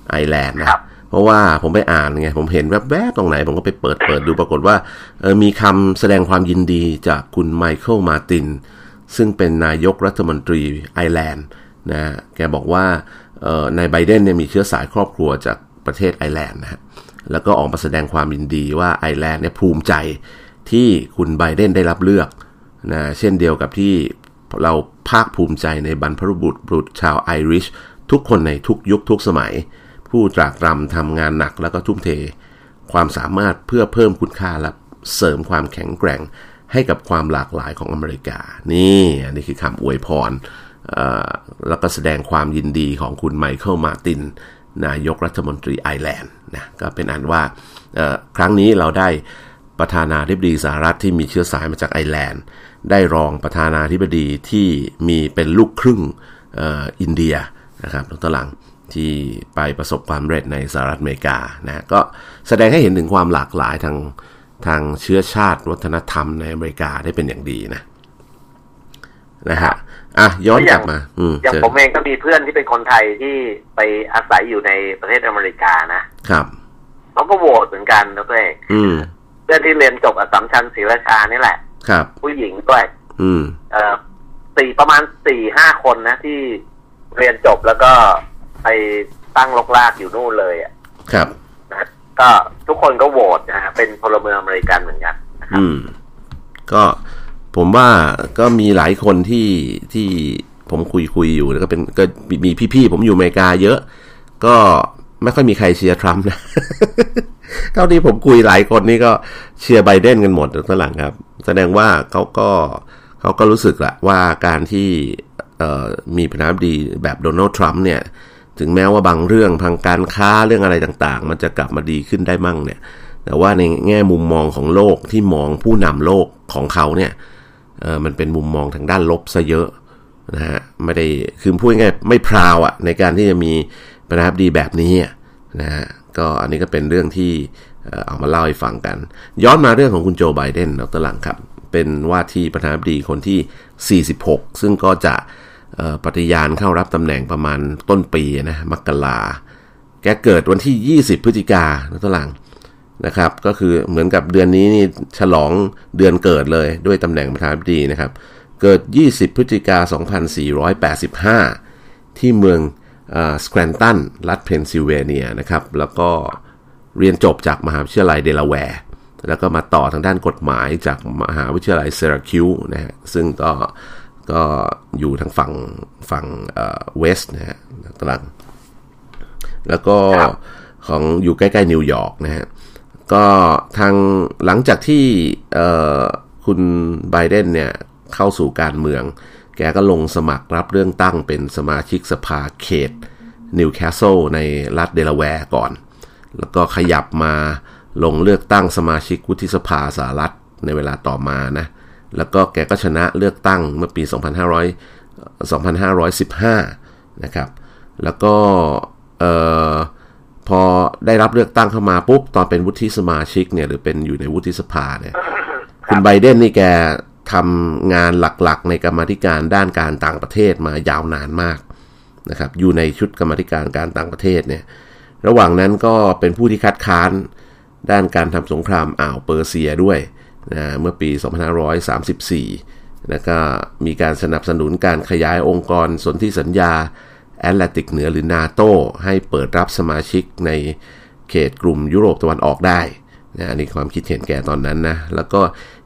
ไอร์แลนด์นะครับเพราะว่าผมไปอ่านไงผมเห็นแวบๆตรงไหน ผมก็ไปเปิดเปิดดูปรากฏว่าเออมีคำแสดงความยินดีจากคุณไมเคิลมาร์ติน ซึ่งเป็นนายกรัฐมนตรีไอร์แลนด์นะแกบอกว่าเอ่อ นายไบเดนเนี่ยมีเชื้อสายครอบครัวจากประเทศไอร์แลนด์นะฮะแล้วก็ออกมาแสดงความยินดีว่าไอร์แลนด์เนี่ยภูมิใจที่คุณไบเดนได้รับเลือกนะเช่นเดียวกับที่เราภาคภูมิใจในบรรพบุรุษชาวไอริชทุกคนในทุกยุคทุกสมัย ผู้ตรากตรำทำงานหนักแล้วก็ทุ่มเท ความสามารถเพื่อเพิ่มคุณค่าและเสริมความแข็งแกร่งให้กับความหลากหลายของอเมริกา นี่อันนี้คือคำอวยพร แล้วก็แสดงความยินดีของคุณไมเคิลมาตินนายกรัฐมนตรีไอร์แลนด์นะก็เป็นอันว่าครั้งนี้เราได้ประธานาธิบดีสหรัฐที่มีเชื้อสายมาจากไอร์แลนด์ ได้รองประธานาธิบดีที่มีเป็นลูกครึ่งออินเดียนะครับดรหลังที่ไปประสบความสำเร็จในสหรัฐอเมริกานะก็แสดงให้เห็นถึงความหลากหลายทางทางเชื้อชาติวัฒนธรรมในอเมริกาได้เป็นอย่างดีนะนะฮะ อะย้อนกลับมา อืมอย่างเชิญผมเองก็มีเพื่อนที่เป็นคนไทยที่ไปอาศัยอยู่ในประเทศอเมริกานะครับเขาก็โหวตเหมือนกันนะเพื่อนอืมเพื่อนที่เรียนจบอัสสัมชัญศรีราชานี่แหละ ครับ ผู้หญิงด้วย อืม เอ่อสี่ประมาณสี่ห้าคนนะที่เรียนจบแล้วก็ไปตั้งลกลากอยู่นู่นเลยอะครับนะก็ทุกคนก็โหวตนะฮะเป็นพลเมืองอเมริกันเหมือนกันนะครับอืม ก็ ผมว่าก็มีหลายคนที่ที่ผมคุยคุยอยู่แล้วก็เป็นก็มีพี่ๆผมอยู่อเมริกาเยอะ ก็ไม่ค่อยมีใครเชียร์ทรัมป์นะเท่าที่ผมคุยหลายคนนี่ก็เชียร์ไบเดนกันหมดทั้งหลังครับ แสดงว่าเขาก็เขาก็รู้สึกแหละว่าการที่มีประธานาธิบดีแบบโดนัลด์ทรัมป์เนี่ย ถึงแม้ว่าบางเรื่องทางการค้าเรื่องอะไรต่างๆ มันจะกลับมาดีขึ้นได้มั่งเนี่ย แต่ว่าในแง่มุมมองของโลกที่มองผู้นำโลกของเขาเนี่ย มันเป็นมุมมองทางด้านลบซะเยอะนะฮะไม่ได้คือพูดง่ายๆไม่พราวอะในการที่จะมีประธานาธิบดีแบบนี้นะฮะก็อันนี้ก็เป็นเรื่องที่เอามาเล่าให้ฟังกัน ย้อนมาเรื่องของคุณโจไบเดนดรหลังครับ เป็นว่าที่ประธานาธิบดีคนที่ 46 ซึ่งก็จะปฏิญาณเข้ารับตำแหน่งประมาณต้นปีนะมกราแกเกิดวันที่ 20 พฤศจิกาดรหลัง นะครับ ก็คือเหมือนกับเดือนนี้นี่ฉลองเดือนเกิดเลยด้วยตำแหน่งประธานาธิบดีนะครับ เกิด 20 พฤศจิกา 2485 ที่เมืองสแครนตัน รัฐเพนซิลเวเนียนะครับ แล้วก็เรียนจบจากมหาวิทยาลัยเดลาแวร์ แล้วก็มาต่อทางด้านกฎหมายจากมหาวิทยาลัยซีราคิวส์นะฮะ ซึ่งก็ก็อยู่ทางฝั่งฝั่งWest นะฮะตลัง แล้วก็ของอยู่ใกล้ ๆ นิวยอร์กนะฮะ ก็ทางหลังจากที่คุณไบเดนเนี่ยเข้าสู่การเมือง แกก็ลงสมัครรับเรื่องตั้งเป็นสมาชิกสภาเขตนิวแคสเซิลในรัฐเดลาแวร์ก่อน แล้วก็ขยับมาลงเลือกตั้งสมาชิกวุฒิสภาสหรัฐในเวลาต่อมานะ แล้วก็แกก็ชนะเลือกตั้งเมื่อปี 2500 2515 นะครับ แล้วก็ พอได้รับเลือกตั้งเข้ามาปุ๊บ ตอนเป็นวุฒิสมาชิกเนี่ยหรือเป็นอยู่ในวุฒิสภาเนี่ยคุณไบเดนนี่แกทำงานหลักๆ ในกรรมธิการด้านการต่างประเทศมายาวนานมากนะครับอยู่ในชุดกรรมธิการการต่างประเทศเนี่ยระหว่างนั้นก็เป็นผู้ที่คัดค้านด้านการทำสงครามอ่าวเปอร์เซียด้วยนะเมื่อปี 2534 แล้วก็มีการสนับสนุนการขยายองค์กรสนธิสัญญา แอตแลนติกเหนือหรือนาโตให้เปิดรับสมาชิกในเขตกลุ่มยุโรปตะวันออกได้นะอันนี้ความคิดเห็นแก่ตอนนั้นนะแล้วก็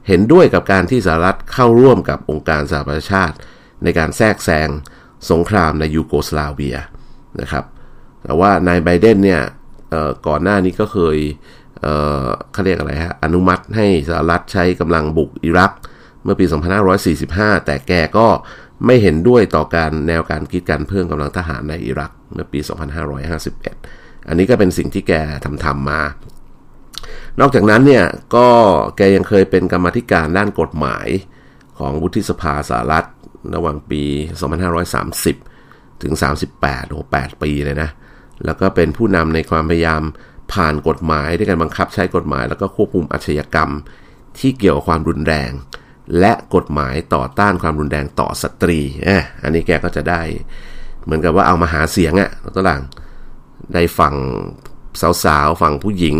เห็นด้วยกับการที่สหรัฐเข้าร่วมกับองค์การสหประชาชาติ ในการแทรกแซงสงครามในยูโกสลาเวียนะครับแต่ว่านายไบเดนเนี่ยก่อนหน้านี้ก็เคยเเขาเรียกอะไรฮะอนุมัติให้สหรัฐใช้กำลังบุกอิรักเมื่อปี 2545 แต่แกก็ ไม่เห็นด้วยต่อการแนวการคิดการเพิ่มกำลังทหารในอิรักเมื่อปี 2551 อันนี้ก็เป็นสิ่งที่แกทำทำมา นอกจากนั้นเนี่ยก็แกยังเคยเป็นกรรมธิการด้านกฎหมายของวุฒิสภาสหรัฐระหว่างปี 2530 ถึง 38โอ้8ปีเลยนะ แล้วก็เป็นผู้นำในความพยายามผ่านกฎหมายด้วยการบังคับใช้กฎหมาย แล้วก็ควบคุมอาชญากรรมที่เกี่ยวกับความรุนแรง และกฎหมายต่อต้านความรุนแรงต่อสตรีอะอันนี้แกก็จะได้ เหมือนกับว่าเอามาหาเสียงอะ่ะตัวหลังได้ฝั่งสาวๆฝั่งผู้หญิง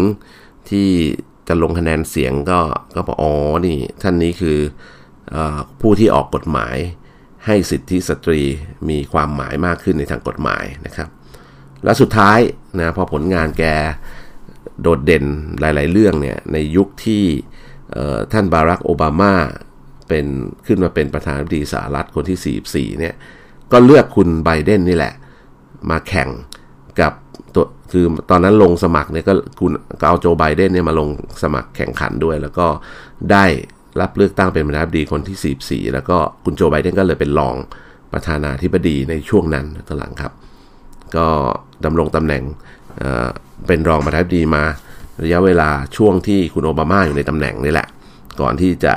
ที่จะลงคะแนนเสียงก็ก็บอกอ๋อนี่ ท่านนี้คืออผู้ที่ออกกฎหมายให้สิทธิสตรีมีความหมายมากขึ้นในทางกฎหมายนะครับ และสุดท้ายนะพอผลงานแกโดดเด่นหลาย ๆ เรื่องเนี่ยในยุคที่ท่านบารักโอบามา เป็นขึ้นมาเป็นประธานาธิบดีสหรัฐคนที่ 44 เนี่ย ก็เลือกคุณไบเดนนี่แหละ มาแข่งกับตัวคือตอนนั้นลงสมัครเนี่ยก็คุณก็เอาโจไบเดนเนี่ยมาลงสมัครแข่งขันด้วย แล้วก็ได้รับเลือกตั้งเป็นประธานาธิบดีคนที่ 44 แล้วก็คุณโจไบเดนก็เลยเป็นรองประธานาธิบดีในช่วงนั้นตอนหลังครับ ก็ดำรงตำแหน่งเป็นรองประธานาธิบดีมา ระยะเวลาช่วงที่คุณโอบามาอยู่ในตำแหน่งนี่แหละ ก่อนที่จะ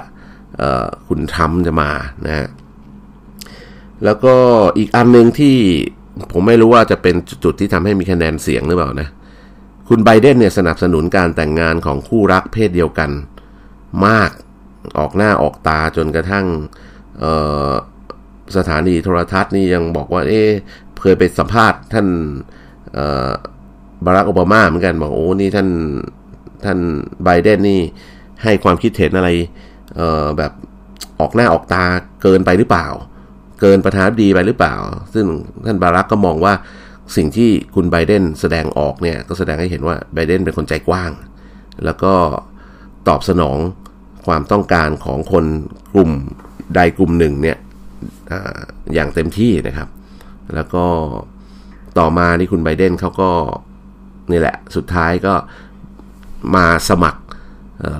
คุณทรัมป์จะมานะฮะแล้วก็อีกอันหนึ่งที่ผมไม่รู้ว่าจะเป็นจุดที่ทำให้มีคะแนนเสียงหรือเปล่านะ คุณไบเดนเนี่ยสนับสนุนการแต่งงานของคู่รักเพศเดียวกันมากออกหน้าออกตาจนกระทั่งสถานีโทรทัศน์นี่ยังบอกว่า เอ๊เคยไปสัมภาษณ์ท่านบารักโอบามาเหมือนกันบอกโอ้นี่ท่านท่านไบเดนนี่ให้ความคิดเห็นอะไร เออแบบออกหน้าออกตาเกินไปหรือเปล่า เกินประธานาธิบดีไปหรือเปล่า ซึ่งท่านบารักก็มองว่าสิ่งที่คุณไบเดนแสดงออกเนี่ยก็แสดงให้เห็นว่าไบเดนเป็นคนใจกว้าง แล้วก็ตอบสนองความต้องการของคนกลุ่มใดกลุ่มหนึ่งเนี่ยออย่างเต็มที่นะครับ แล้วก็ต่อมาที่คุณไบเดนเขาก็นี่แหละ สุดท้ายก็มาสมัคร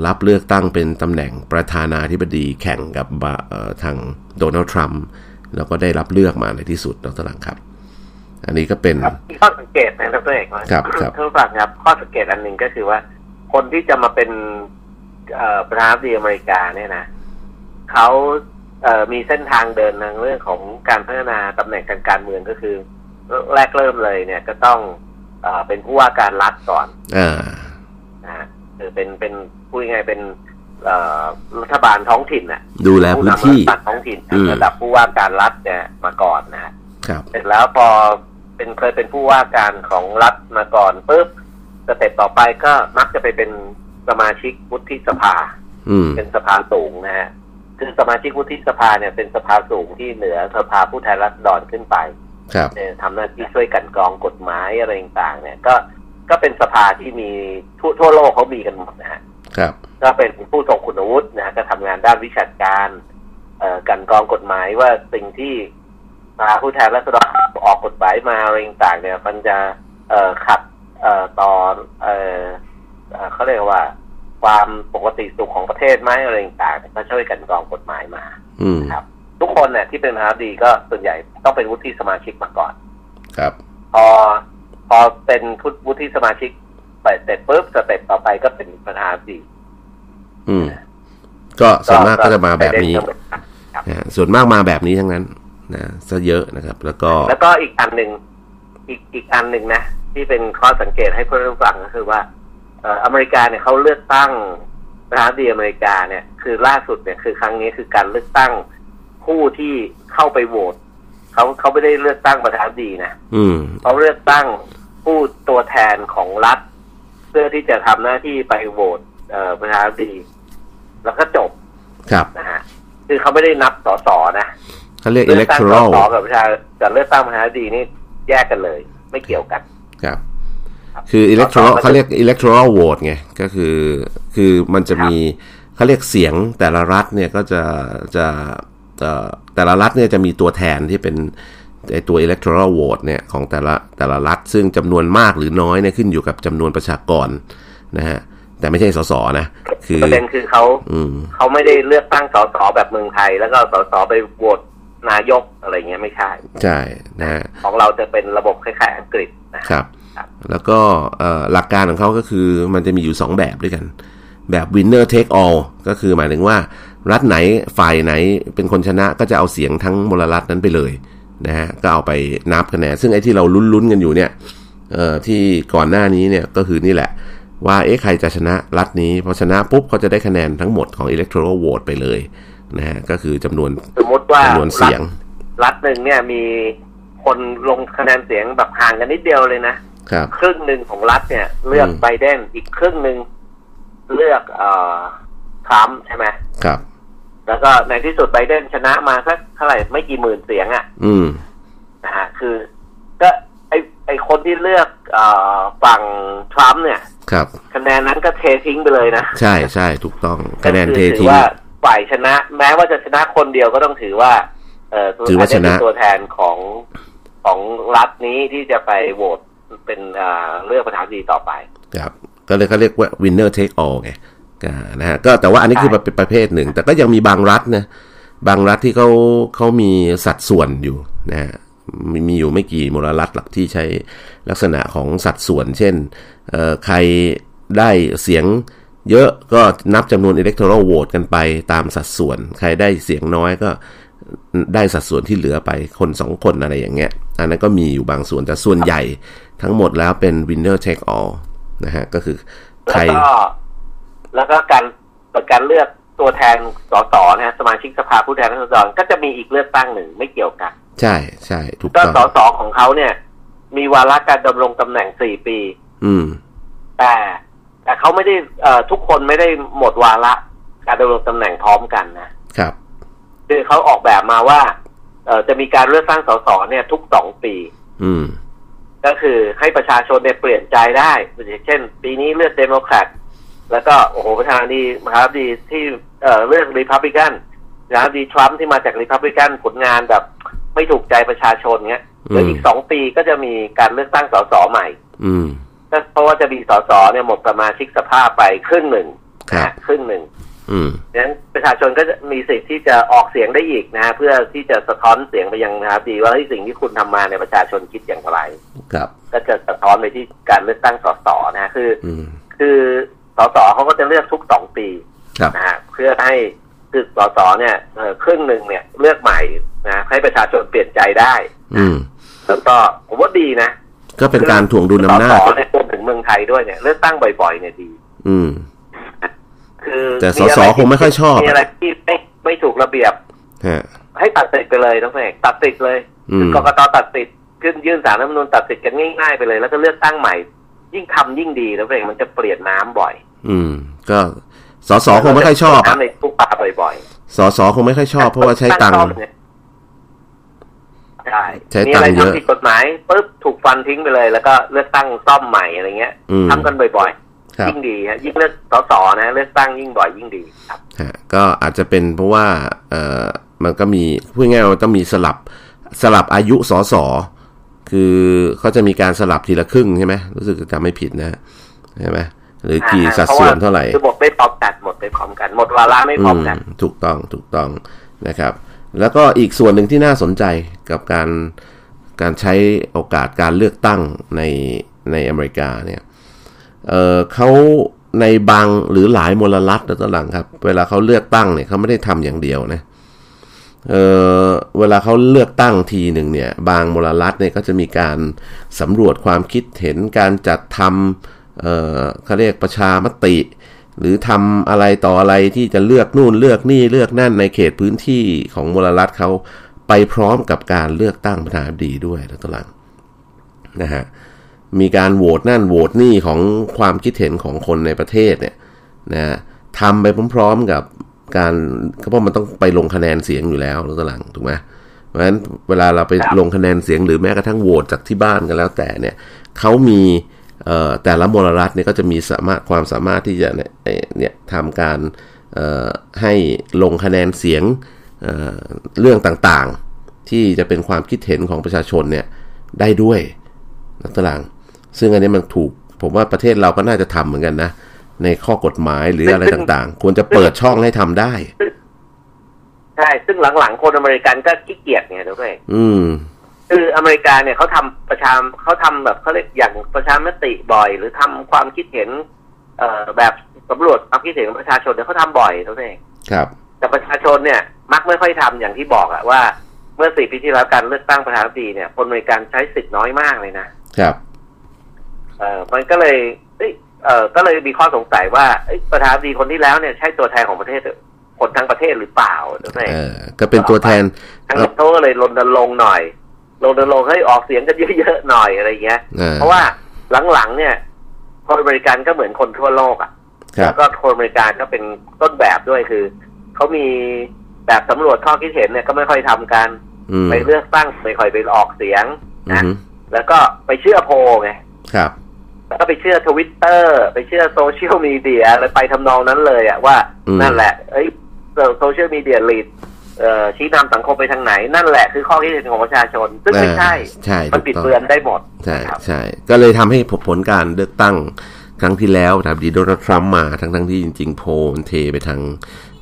รับเลือกตั้งเป็นตำแหน่งประธานาธิบดีแข่งกับทางโดนัลด์ทรัมป์แล้วก็ได้รับเลือกมาในที่สุดดรหลังครับ อันนี้ก็เป็นข้อสังเกตนะดรเอกครับครับท่านฟังครับ ข้อสังเกตอันหนึ่งก็คือว่า คนที่จะมาเป็นเอ่อประธานาธิบดีอเมริกาเนี่ยนะเขาเอ่อมีเส้นทางเดินในเรื่องของการพัฒนาตำแหน่งทางการเมืองก็คือ แรกเริ่มเลยเนี่ยก็ต้องเอ่อเป็นผู้ว่าการรัฐก่อนอ่านะฮะคือ เป็นเป็นพูดง่ายๆเป็นเอ่อรัฐบาลท้องถิ่นน่ะ ดูแลพื้นที่ผู้ำรัฐบาลท้องถิ่นอืมระดับผู้ว่าการรัฐเนี่ยมาก่อนนะฮะครับเสร็จแล้วพอเป็นเคยเป็นผู้ว่าการของรัฐมาก่อนปุ๊บสเต็ปต่อไปก็มักจะไปเป็นสมาชิกวุฒิสภาอืมเป็นสภาสูงนะฮะคือสมาชิกวุฒิสภาเนี่ยเป็นสภาสูงที่เหนือสภาผู้แทนราษฎรขึ้นไปครับเนี่ยทำหน้าที่ช่วยกลันกรองกฎหมายอะไรต่างๆเนี่ย ก็ ก็เป็นสภาที่มีทั่วทั่วโลกเขามีกันหมดนะฮะครับ ก็เป็นผู้ทรงคุณวุฒินะฮะก็ทำงานด้านวิชาการเอ่อกลันกรองกฎหมายว่าสิ่งที่สภาผู้แทนราษฎรออกกฎหมายมาอะไรต่างๆเนี่ย มันจะเอ่อขัดเอ่อต่อเอ่อเอ่อเขาเรียกว่า ความปกติสุขของประเทศไหมอะไรต่างๆเนี่ยก็ช่วยกลันกรองกฎหมายมาอืมครับ ทุกคนเนี่ยที่เป็นประธานาธิบดีก็ส่วนใหญ่ต้องเป็นวุฒิสมาชิกมาก่อน ครับ พอ พอเป็นวุฒิสมาชิกไปเสร็จปุ๊บสเต็ปต่อไปก็เป็นประธานาธิบดีอืม ก็ส่วนมากก็จะมาแบบนี้ไปเล่ครับนะฮะส่วนมากมาแบบนี้ทั้งนั้นนะซะเยอะนะครับ แล้วก็ แล้วก็อีกอันหนึ่งอีกอีกอันหนึ่งนะ ที่เป็นข้อสังเกตให้เพื่อนผู้ฟังก็คือว่าเอ่ออเมริกาเนี่ยเขาเลือกตั้งประธานาธิบดีอเมริกาเนี่ย คือล่าสุดเนี่ยคือครั้งนี้คือการเลือกตั้งผู้ที่เข้าไปโหวตเขาเขาไม่ได้เลือกตั้งประธานาธิบดีนะอืมเขาเลือกตั้ง ผู้ตัวแทนของรัฐ เพื่อที่จะทำหน้าที่ไปโหวตเอ่อประธานาธิบดีแล้วก็จบ ครับนะฮะคือเขาไม่ได้นับสสนะเขาเรียกเลือกตั้งส electoral สกับประชากับเลือกตั้งประธานาธิบดีนี่แยกกันเลย ไม่เกี่ยวกัน ครับคือ electoral เขาเรียก electoral vote ไงก็คือคือมันจะมีเขาเรียกเสียงแต่ละรัฐเนี่ยก็จะจะเอ่อแต่ละรัฐเนี่ยจะมีตัวแทนที่เป็น ไอตัว electoral vote เนี่ยของแต่ละแต่ละรัฐ ซึ่งจำนวนมากหรือน้อยเนี่ยขึ้นอยู่กับจำนวนประชากรนะฮะแต่ไม่ใช่สสนะคือประเด็นคือเขาอืมเขาไม่ได้เลือกตั้งสสแบบเมืองไทย แล้วก็สสไปโหวตนายกอะไรเงี้ยไม่ใช่ ใช่นะฮะของเราจะเป็นระบบคล้ายๆอังกฤษนะครับครับแล้วก็เอ่อหลักการของเขาก็คือมันจะมีอยู่ 2 แบบด้วยกัน แบบ winner take all ก็คือหมายถึงว่ารัฐไหนฝ่ายไหนเป็นคนชนะก็จะเอาเสียงทั้งมลรัฐนั้นไปเลย นะฮะก็เอาไปนับคะแนนซึ่งไอ้ที่เราลุ้นๆกันอยู่เนี่ยเอ่อที่ก่อนหน้านี้เนี่ยก็คือนี่แหละ ว่าเอ๊ะใครจะชนะรัฐนี้พอชนะปุ๊บเขาจะได้คะแนนทั้งหมดของ electoral vote ไปเลยนะฮะก็คือจำนวนสมมติว่าจำนวนเสียงรัฐรัฐหนึ่งเนี่ยมีคนลงคะแนนเสียงแบบห่างกันนิดเดียวเลยนะครับครึ่งหนึ่งของรัฐเนี่ย เลือกอืมไบเดนอีกครึ่งหนึ่งเลือกเอ่อทรัมป์ใช่ไหมครับ แล้วก็ในที่สุดไบเดนชนะมาสักเท่าไหร่ไม่กี่หมื่นเสียงอะอืมนะฮะคือ ก็ไอไอคนที่เลือกเอ่อฝั่งทรัมป์เนี่ย ครับ คะแนนนั้นก็เททิ้งไปเลยนะ ใช่ใช่ถูกต้องคะแนนเทก็คือถืทิ้องว่าฝ่ายชนะ แม้ว่าจะชนะคนเดียวก็ต้องถือว่า เอ่อถือว่าชนะเป็นตัวแทนของของรัฐนี้ที่จะไปโหวตเป็นอ่าเลือกประธานาธิบดีต่อไป ครับ ก็เลยเขาเรียกว่า winner take all ไงก็ นะฮะก็แต่ว่าอันนี้คือใช่เป็นประเภทหนึ่ง แต่ก็ยังมีบางรัฐนะบางรัฐที่เขาเขามีสัดส่วนอยู่นะฮะมีมีอยู่ไม่กี่มลรัฐหลักที่ใช้ลักษณะของสัดส่วน เช่นเอ่อใครได้เสียงเยอะก็นับจำนวน electoral vote กันไปตามสัดส่วน ใครได้เสียงน้อยก็ได้สัดส่วนที่เหลือไปคนสองคนอะไรอย่างเงี้ย อันนั้นก็มีอยู่บางส่วนแต่ส่วนใหญ่ทั้งหมดแล้วเป็น winner take all นะฮะก็คือใคร แล้วก็แล้วก็การการเลือกตัวแทนสสนะฮะสมาชิกสภาผู้แทนราษฎรก็จะมีอีกเลือกตั้งหนึ่งไม่เกี่ยวกัน ใช่ใช่ถูกก็ต้องสสของเขาเนี่ย มีวาระการดำรงตำแหน่งสี่ปี อืม แต่แต่เขาไม่ได้เอ่อทุกคนไม่ได้หมดวาระการดำรงตำแหน่งพร้อมกันนะครับคือเขาออกแบบมาว่า เอ่อจะมีการเลือกตั้งสสเนี่ย ทุกสองปี อืม ก็คือให้ประชาชนเนี่ยเปลี่ยนใจได้อย่างเช่น ปีนี้เลือกเดโมแครต แล้วก็โอ้โหประธานาธิบดีประธานาธิบดีที่เอ่อเลือกรีพับลิกันประธานาธิบดีทรัมป์ที่มาจากรีพับลิกันผลงานแบบ ไม่ถูกใจประชาชนเงี้ยอืมแล้วอีกสองปีก็จะมีการเลือกตั้งสสใหม่ อืมก็เพราะว่าจะมีสสเนี่ยหมดสมาชิกสภาพไปครึ่งหนึ่งครับนะฮะครึ่งหนึ่งอืมดังนั้นประชาชนก็จะมีสิทธิ์ที่จะออกเสียงได้อีกนะฮะเพื่อที่จะสะท้อนเสียงไปยังนะครับดีว่าเฮ้ยสิ่งที่คุณทำมาเนี่ยประชาชนคิดอย่างไรครับ ก็จะสะท้อนไปที่การเลือกตั้งสสนะฮะคืออืมคือ สสเขาก็จะเลือกทุกสองปีครับนะฮะเพื่อให้คือสสเนี่ยเอ่อครึ่งหนึ่งเนี่ยเลือกใหม่นะให้ประชาชนเปลี่ยนใจได้ อืมแล้วก็ผมว่าดีนะก็เป็นการถ่วงดุลอำนาสจสเนี่ยรวมถึงเมืองไทยด้วยเนี่ยเลือกตั้งบ่อยๆเนี่ยดี อืม คือแต่สมีะสไรคงไม่ค่อยชอบมีอะไรที่ไม่ไม่ถูกระเบียบฮะให้ตัดสิทธิ์ไปเลยน้องเอกตัดสิทธิ์เลยอืมกกตตัดสิทธิ์ขึ้นยื่นสารรัฐธรรมนูญตัดสิทธิ์กันง่ายๆไปเลย แล้วก็เลือกตั้งใหม่ ยิ่งทำยิ่งดีน้องเอกมันจะเปลี่ยนน้ำบ่อย อืม ก็สสคงไม่ค่อยชอบน้ำในทุกป่าบ่อยสสคงไม่ค่อยชอบเพราะว่าใช้ตังค์เนี่ยใช่ใช้มีตัอะงไรค์เยอะทำผิดกฎหมายปุ๊บถูกฟันทิ้งไปเลย แล้วก็เลือกตั้งซ่อมใหม่อะไรเงี้ยอืมทำกันบ่อยครับๆยิ่งดีฮะยิ่งเลือกสสนะเลือกตั้งยิ่งบ่อยยิ่งดีครับฮะก็อาจจะเป็นเพราะว่า เอ่อมันก็มีพูดง่ายๆว่าต้องมีสลับสลับอายุสส คือเขาจะมีการสลับทีละครึ่งใช่ไหมรู้สึกจะจำไม่ผิดนะใช่ไหมหรือกี่สัดส่วนเท่าไหร่คือหมดไม่พร้อมกันหมดไม่พร้อมกันหมดวาระไม่พร้อมกันอืมถูกต้องถูกต้องนะครับ แล้วก็อีกส่วนหนึ่งที่น่าสนใจกับการการใช้โอกาสการเลือกตั้งในในอเมริกาเนี่ยเออเขาในบางหรือหลายมลรัฐนะตอนหลังครับ เวลาเขาเลือกตั้งเนี่ยเขาไม่ได้ทำอย่างเดียวนะเออเวลาเขาเลือกตั้งทีหนึ่งเนี่ย บางมลรัฐเนี่ยก็จะมีการสำรวจความคิดเห็นการจัดทำเเขาเรียกประชามติ หรือทำอะไรต่ออะไรที่จะเลือกนู่นเลือกนี่เลือกนั่นในเขตพื้นที่ของมลรัฐเขาไปพร้อมกับการเลือกตั้งประธานาธิบดีด้วยแล้วตอนหลังนะฮะมีการโหวตนั่นโหวตนี่ของความคิดเห็นของคนในประเทศเนี่ยนะฮะทำไปพร้อมๆกับ การเพราะมันต้องไปลงคะแนนเสียงอยู่แล้วแล้วตอนหลังถูกไหมเพราะฉะนั้นเวลาเราไปครับลงคะแนนเสียงหรือแม้กระทั่งโหวตจากที่บ้านกันแล้วแต่เนี่ยเขามีเอ่อแต่ละมลรัฐเนี่ยก็จะมีสามารถความสามารถที่จะเนี่ยเอ่อเนี่ยทำการเอ่อให้ลงคะแนนเสียงเอ่อเรื่องต่างๆ ที่จะเป็นความคิดเห็นของประชาชนเนี่ยได้ด้วยนักตาราง ซึ่งอันนี้มันถูกผมว่าประเทศเราก็น่าจะทำเหมือนกันนะ ในข้อกฎหมายหรืออะไรต่างๆ ควรจะเปิดช่องให้ทำได้ ใช่ ซึ่งหลังๆ คนอเมริกันก็ขี้เกียจไงทุกท่านอืมคืออเมริกาเนี่ยเขาทำประชาเขาทำแบบเขาเรียกอย่างประชามติบ่อย หรือทำความคิดเห็น เอ่อแบบสำรวจความคิดเห็นของประชาชนเนี่ยเขาทำบ่อยทุกท่านครับ แต่ประชาชนเนี่ย มักไม่ค่อยทำอย่างที่บอกอะว่าเมื่อสี่ปีที่แล้วการเลือกตั้งประธานาธิบดีเนี่ยคนอเมริกันใช้สิทธิ์น้อยมากเลยนะครับ เออมันก็เลย เอ้ยเออก็เลยมีข้อสงสัยว่าเอ้ยประธานาธิบดีคนที่แล้วเนี่ยใช่ตัวแทนของประเทศคนทั้งประเทศหรือเปล่าทุกท่านเออก็เป็นตัวแทนทางเขาก็เลยรณรงค์หน่อยรณรงค์ให้ออกเสียงกันเยอะๆหน่อยอะไรเงี้ยอ่าเพราะว่าหลังๆเนี่ยคนอเมริกันก็เหมือนคนทั่วโลกอะ่ะครัแล้บวก็คนอเมริกันก็เป็นต้นแบบด้วยคือเขามีแบบสำรวจข้อคิดเห็นเนี่ยก็ไม่ค่อยทำกันอืมไปเลือกตั้งไม่ค่อยไปออกเสียงอืนะมแล้วก็ไปเชื่อโพลไงครับ แล้วก็ไปเชื่อทวิตเตอร์ไปเชื่อโซเชียลมีเดียอะไรไปทำนองนั้นเลยอะว่าอืมนั่นแหละ เอ้ยโซเชียลมีเดียลีดเอ่อชี้นำสังคมไปทางไหน นั่นแหละ คือข้อคิดเห็นของประชาชน ซึ่งไม่ใช่อ่าใช่มันถูกปิดต้องเบือนได้หมด ใช่ครับใช่ก็เลยทำให้ผลการเลือกตั้งครั้งที่แล้วนะครับดีโดนัลด์ทรัมป์มาทั้งทั้งๆที่จริง ๆ โพลมันเทไปทาง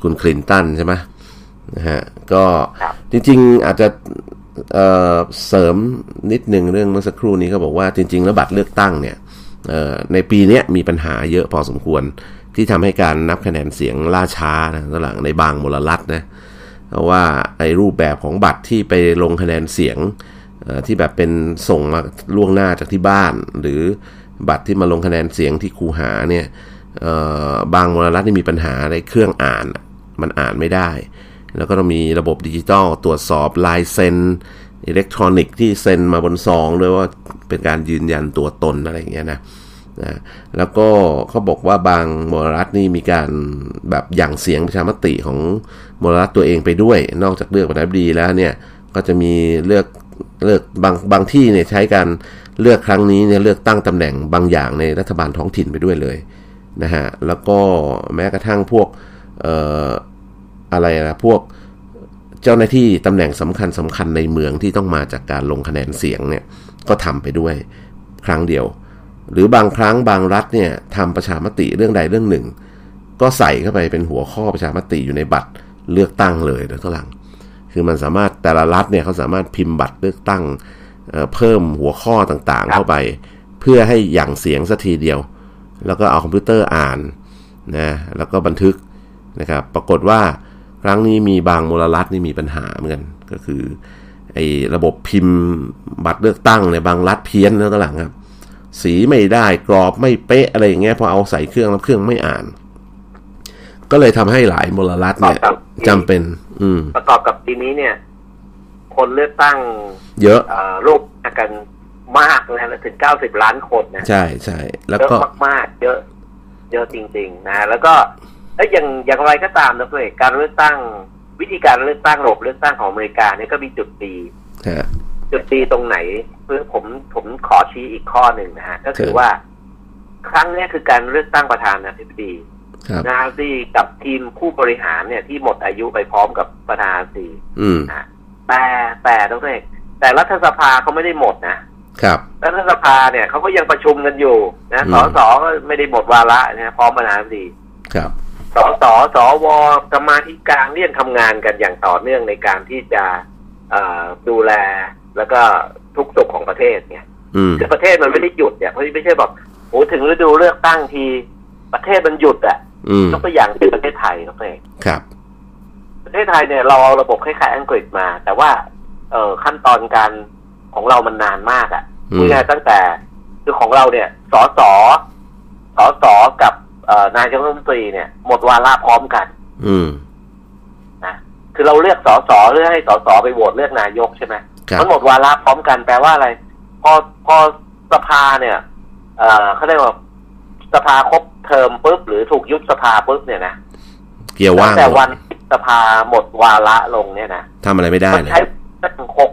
คุณคลินตันใช่ไหมนะฮะก็ครับจริง ๆ อาจจะเอ่อเสริมนิดหนึ่งเรื่องเมื่อสักครู่นี้ก็บอกว่าจริง ๆ แล้วบัตรเลือกตั้งเนี่ยเอ่อ ในปีนี้มีปัญหาเยอะพอสมควรที่ทำให้การนับคะแนนเสียงล่าช้านะตอนหลังในบางมลรัฐนะเพราะว่าไอ้รูปแบบของบัตรที่ไปลงคะแนนเสียงที่แบบเป็นส่งมาล่วงหน้าจากที่บ้าน หรือบัตรที่มาลงคะแนนเสียงที่คูหาเนี่ยบางมลรัฐนี่มีปัญหาในเครื่องอ่านมันอ่านไม่ได้ แล้วก็ต้องมีระบบดิจิตอลตรวจสอบลายเซ็น อิเล็กทรอนิกส์ที่เซ็นมาบนซองด้วยว่าเป็นการยืนยันตัวตนอะไรอย่างเงี้ยนะนะแล้วก็เขาบอกว่าบางมลรัฐนี่มีการแบบหยั่งเสียงประชามติของมลรัฐตัวเองไปด้วย นอกจากเลือกประธานาธิบดีแล้วเนี่ยก็จะมีเลือกเลือกบางบางที่เนี่ยใช้การเลือกครั้งนี้เนี่ยเลือกตั้งตำแหน่งบางอย่างในรัฐบาลท้องถิ่นไปด้วยเลยนะฮะแล้วก็แม้กระทั่งพวกเอ่ออะไรนะพวก เจ้าหน้าที่ตำแหน่งสำคัญสำคัญในเมืองที่ต้องมาจากการลงคะแนนเสียงเนี่ยก็ทำไปด้วยครั้งเดียว หรือบางครั้งบางรัฐเนี่ยทำประชามติเรื่องใดเรื่องหนึ่ง ก็ใส่เข้าไปเป็นหัวข้อประชามติอยู่ในบัตรเลือกตั้งเลยโดยตัวหลัง คือมันสามารถแต่ละรัฐเนี่ยเขาสามารถพิมพ์บัตรเลือกตั้งเเพิ่มหัวข้อต่างๆ เข้าไป เพื่อให้หยั่งเสียงสักทีเดียว แล้วก็เอาคอมพิวเตอร์อ่านนะแล้วก็บันทึกนะครับปรากฏว่า ครั้งนี้มีบางมลรัฐนี่มีปัญหาเหมือนกันก็คือไอ้ระบบพิมพ์บัตรเลือกตั้งในบางรัฐเพี้ยนแล้วตหลังครับ สีไม่ได้กรอบไม่เป๊ะอะไรอย่างเงี้ยพอเอาใส่เครื่องแล้วเครื่องไม่อ่าน ก็เลยทำให้หลายมลรัฐเนี่ยจำเป็น อืม ประกอบกับทีนี้เนี่ย คนเลือกตั้ง เยอะเอ่อรูปกันมากนะถึงเก้าสิบล้านคนนะใช่ใช่แล้วเยอะก็มากๆเยอะ เยอะจริง ๆ นะแล้วก็ เอ้ยอย่างอย่างไรก็ตามนะเพื่อนการเลือกตั้งวิธีการเลือกตั้งระบบเลือกตั้งของอเมริกาเนี่ยก็มีจุดดีฮะจุดดีตรงไหนเพื่อผมผมขอชี้อีกข้อหนึ่งนะฮะก็คือครับว่า ครั้งเนี้ยคือการเลือกตั้งประธานาธิบดีครับนะที่กับทีมผู้บริหารเนี่ยที่หมดอายุไปพร้อมกับประธานาธิบดีอืมนะแต่แต่ต้องเอกแต่รัฐสภาเขาไม่ได้หมดนะครับรัฐสภาเนี่ยเขาก็ยังประชุมกันอยู่นะอืมสสก็ไม่ได้หมดวาระนะพร้อมประธานาธิบดีครับ สสสวกรรมาธิการเรียกทำงานกันอย่างต่อเนื่องในการที่จะเอ่อดูแลแล้วก็ทุกสุขของประเทศเนี่ยอืมคือประเทศมันไม่ได้หยุดเนี่ยเพราะไม่ใช่แบบโอ้ถึงฤดูเลือกตั้งที ประเทศมันหยุดอะอืมยกตัวอย่างที่ประเทศไทยครับเองครับ ประเทศไทยเนี่ยเราเอาระบบคล้ายๆอังกฤษมา แต่ว่า เอ่อขั้นตอนการของเรามันนานมากอะอืมพูดง่ายๆตั้งแต่คือของเราเนี่ยสสสสกับเอ่อ นายกรัฐมนตรีเนี่ย หมดวาระพร้อมกัน อืมนะคือเราเลือกสสเพื่อให้สสไปโหวตเลือกนายกใช่ไหมครับมันหมดวาระพร้อมกันแปลว่าอะไร พอพอสภาเนี่ยเอ่อเขาเรียกว่าสภาครบเทอมปุ๊บหรือถูกยุบสภาปุ๊บเนี่ยนะเกียร์ตั้ว่างงแต่หมดวันสภาหมดวาระลงเนี่ยนะทำอะไรไม่ได้มันเลยใช้ตั้งหก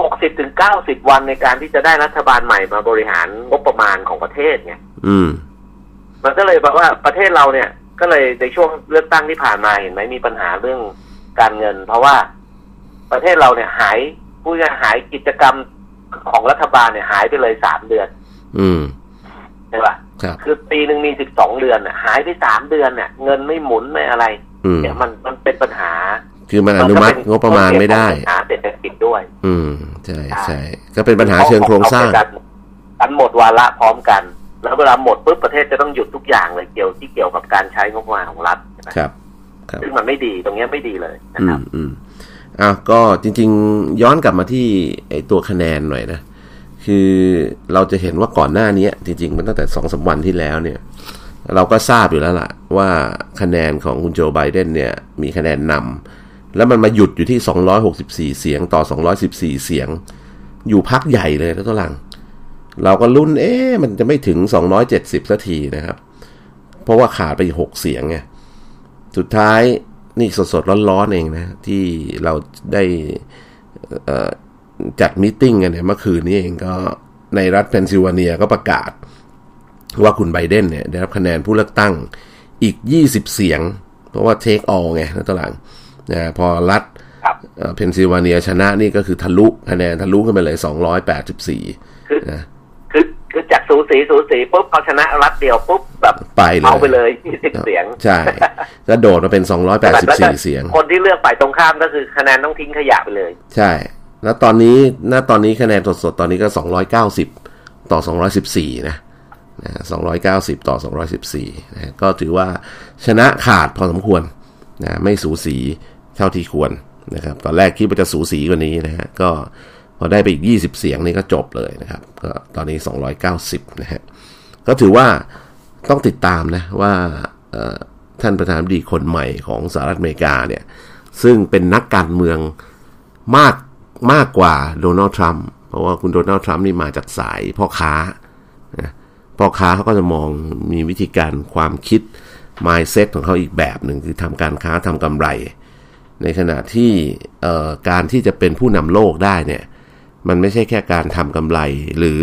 หกสิบถึงเก้าสิบวันในการที่จะได้รัฐบาลใหม่มาบริหารงบประมาณของประเทศเนี่ยอืม มันก็เลยบอกว่าประเทศเราเนี่ย ก็เลยในช่วงเลือกตั้งที่ผ่านมาเห็นไหมมีปัญหาเรื่องการเงิน เพราะว่าประเทศเราเนี่ยหายผู้จะหายกิจกรรมของรัฐบาลเนี่ยหายไปเลยสามเดือน อืมใช่ปะครับคือปีหนึ่งมีสิบสองเดือนน่ะ หายไปสามเดือนเนี่ยเงินไม่หมุนไม่อะไรอืมเนี่ยมันมันเป็นปัญหา คือมันอนุมัติงบประมาณไม่ได้ปัญหาเศรษฐกิจด้วย อืมใช่ใช่ก็เป็นปัญหาเชิงโครงสร้างเอไปกันกันหมดวาระพร้อมกัน แล้วเวลาหมดปุ๊บประเทศจะต้องหยุดทุกอย่างเลยเกี่ยวที่เกี่ยวกับการใช้งบประมาณของรัฐใช่ไหมครับครับซึ่งมันไม่ดีตรงเนี้ยไม่ดีเลยนะอืครัมบอืมอะก็จริง ๆ ย้อนกลับมาที่ไอตัวคะแนนหน่อยนะ คือเราจะเห็นว่าก่อนหน้านี้จริง ๆ มันตั้งแต่สองสามวันที่แล้วเนี่ย เราก็ทราบอยู่แล้วล่ะ ว่าคะแนนของคุณโจไบเดนเนี่ย มีคะแนนนำแล้วมันมาหยุดอยู่ที่ 264 เสียงต่อ 214 เสียง อยู่พักใหญ่เลยแล้วตัวหลัง เราก็ลุ้นเอ๊ะมันจะไม่ถึง 270สักทีนะครับ เพราะว่าขาดไปหกเสียงไงสุดท้ายนี่สดๆร้อนๆเองนะ ที่เราได้เอ่อจัด meeting กันเนี่ยเมื่อคืนนี้เองก็ในรัฐเพนซิลเวเนียก็ประกาศ ว่าคุณไบเดนเนี่ยได้รับคะแนนผู้เลือกตั้งอีก 20 เสียง เพราะว่า take all ไงนะตอนหลังนะพอรัฐครับเพนซิลเวเนียชนะนี่ก็คือทะลุคะแนนทะลุขึ้นไปเลย 284คือนะ คือคือจากสูสีสูสีปุ๊บเขาชนะรัฐเดียวปุ๊บแบบไปเลยเอาไปเลยยี่สิบเสียง ใช่ก็โดดมาเป็น284เสียง คนที่เลือกฝ่ายตรงข้ามก็คือคะแนนต้องทิ้งขยะไปเลย ใช่ แล้วตอนนี้ณตอนนี้คะแนนสดๆตอนนี้ก็290ต่อ214นะนะ290ต่อ214นะก็ถือว่าชนะขาดพอสมควรนะไม่สูสีเท่าที่ควรนะครับ ตอนแรกคิดว่าจะสูสีกว่านี้นะฮะก็ พอได้ไปอีก 20 เสียงนี่ก็จบเลยนะครับ ก็ตอนนี้ 290 นะฮะ ก็ถือว่าต้องติดตามนะว่าท่านประธานดีคนใหม่ของสหรัฐอเมริกาเนี่ย ซึ่งเป็นนักการเมืองมากมากกว่าโดนัลด์ทรัมป์เพราะว่าคุณโดนัลด์ทรัมป์นี่มาจากสายพ่อค้านะพ่อค้าเขาก็จะมองมีวิธีการความคิด mindset ของเขาอีกแบบหนึ่งคือทำการค้าทำกำไร ในขณะที่การที่จะเป็นผู้นำโลกได้เนี่ย มันไม่ใช่แค่การทำกำไรหรือ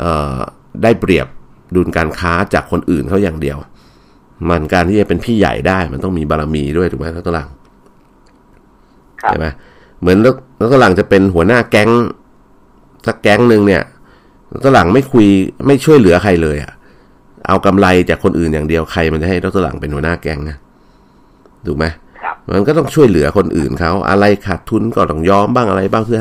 เออได้เปรียบดุลการค้าจากคนอื่นเขาอย่างเดียว มันการที่จะเป็นพี่ใหญ่ได้มันต้องมีบารมีด้วยถูกไหมครับตัวหลังครับใช่ไหมเหมือนแล้วแล้วตัวหลังจะเป็นหัวหน้าแก๊งสักแก๊งหนึ่งเนี่ยตัวหลังไม่คุยไม่ช่วยเหลือใครเลยอะเอากำไรจากคนอื่นอย่างเดียวใครมันจะให้ตัวหลังเป็นหัวหน้าแก๊งนะถูกไหมครับมันก็ต้องช่วยเหลือคนอื่นเขาอะไรขาดทุนก็ต้องยอมบ้างอะไรบ้างเพื่อ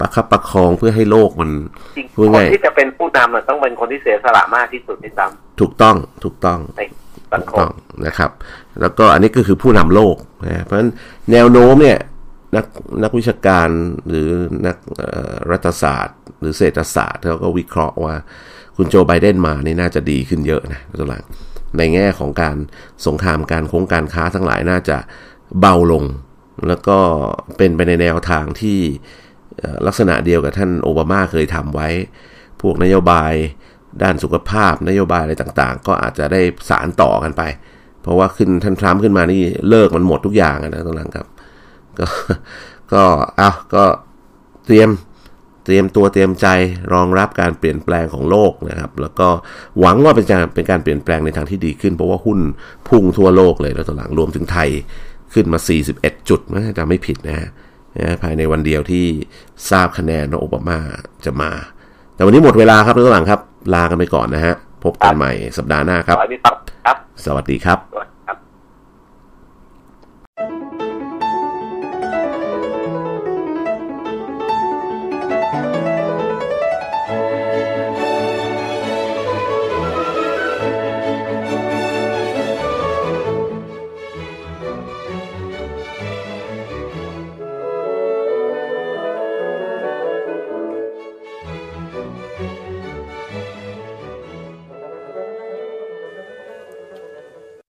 ประคับประคองเพื่อให้โลกมันจริงพูดคนง่ายที่จะเป็นผู้นำอะต้องเป็นคนที่เสียสละมากที่สุดที่ซ้ถูกต้องถูกต้องำในสังถูกคต้อมงนะครับ แล้วก็อันนี้ก็คือผู้นำโลกนะเพราะฉะนั้นแนวโน้มเนี่ยนักนักวิชาการหรือนักรัฐศาสตร์ หรือเศรษฐศาสตร์เขาก็วิเคราะห์ว่าคุณโจไบเดนมานี่น่าจะดีขึ้นเยอะนะตัวหลังในแง่ของการสงครามการโค้งการค้าทั้งหลายน่าจะเบาลง แล้วก็เป็นไปในแนวทางที่ ลักษณะเดียวกับท่านโอบามาเคยทำไว้ พวกนโยบายด้านสุขภาพนโยบายอะไรต่างๆ ก็อาจจะได้สารต่อกันไป เพราะว่าขึ้นท่านทรัมป์ขึ้นมานี่เลิกมันหมดทุกอย่างนะตรงนั้นครับก็ก็เอาก็เตรียมเตรียมตัวเตรียมใจรองรับการเปลี่ยนแปลงของโลกนะครับ แล้วก็หวังว่าเป็นการเป็นการเปลี่ยนแปลงในทางที่ดีขึ้น เพราะว่าหุ้นพุ่งทั่วโลกเลยแล้วตัวหลังรวมถึงไทยขึ้นมา 41 จุดนะจะไม่ผิดนะฮะ ภายในวันเดียวที่ทราบคะแนนว่าโอบามาจะมา แต่วันนี้หมดเวลาครับตัวหลังครับ ลากันไปก่อนนะฮะ พบกันใหม่สัปดาห์หน้าครับ สวัสดีครับสวัสดีครับ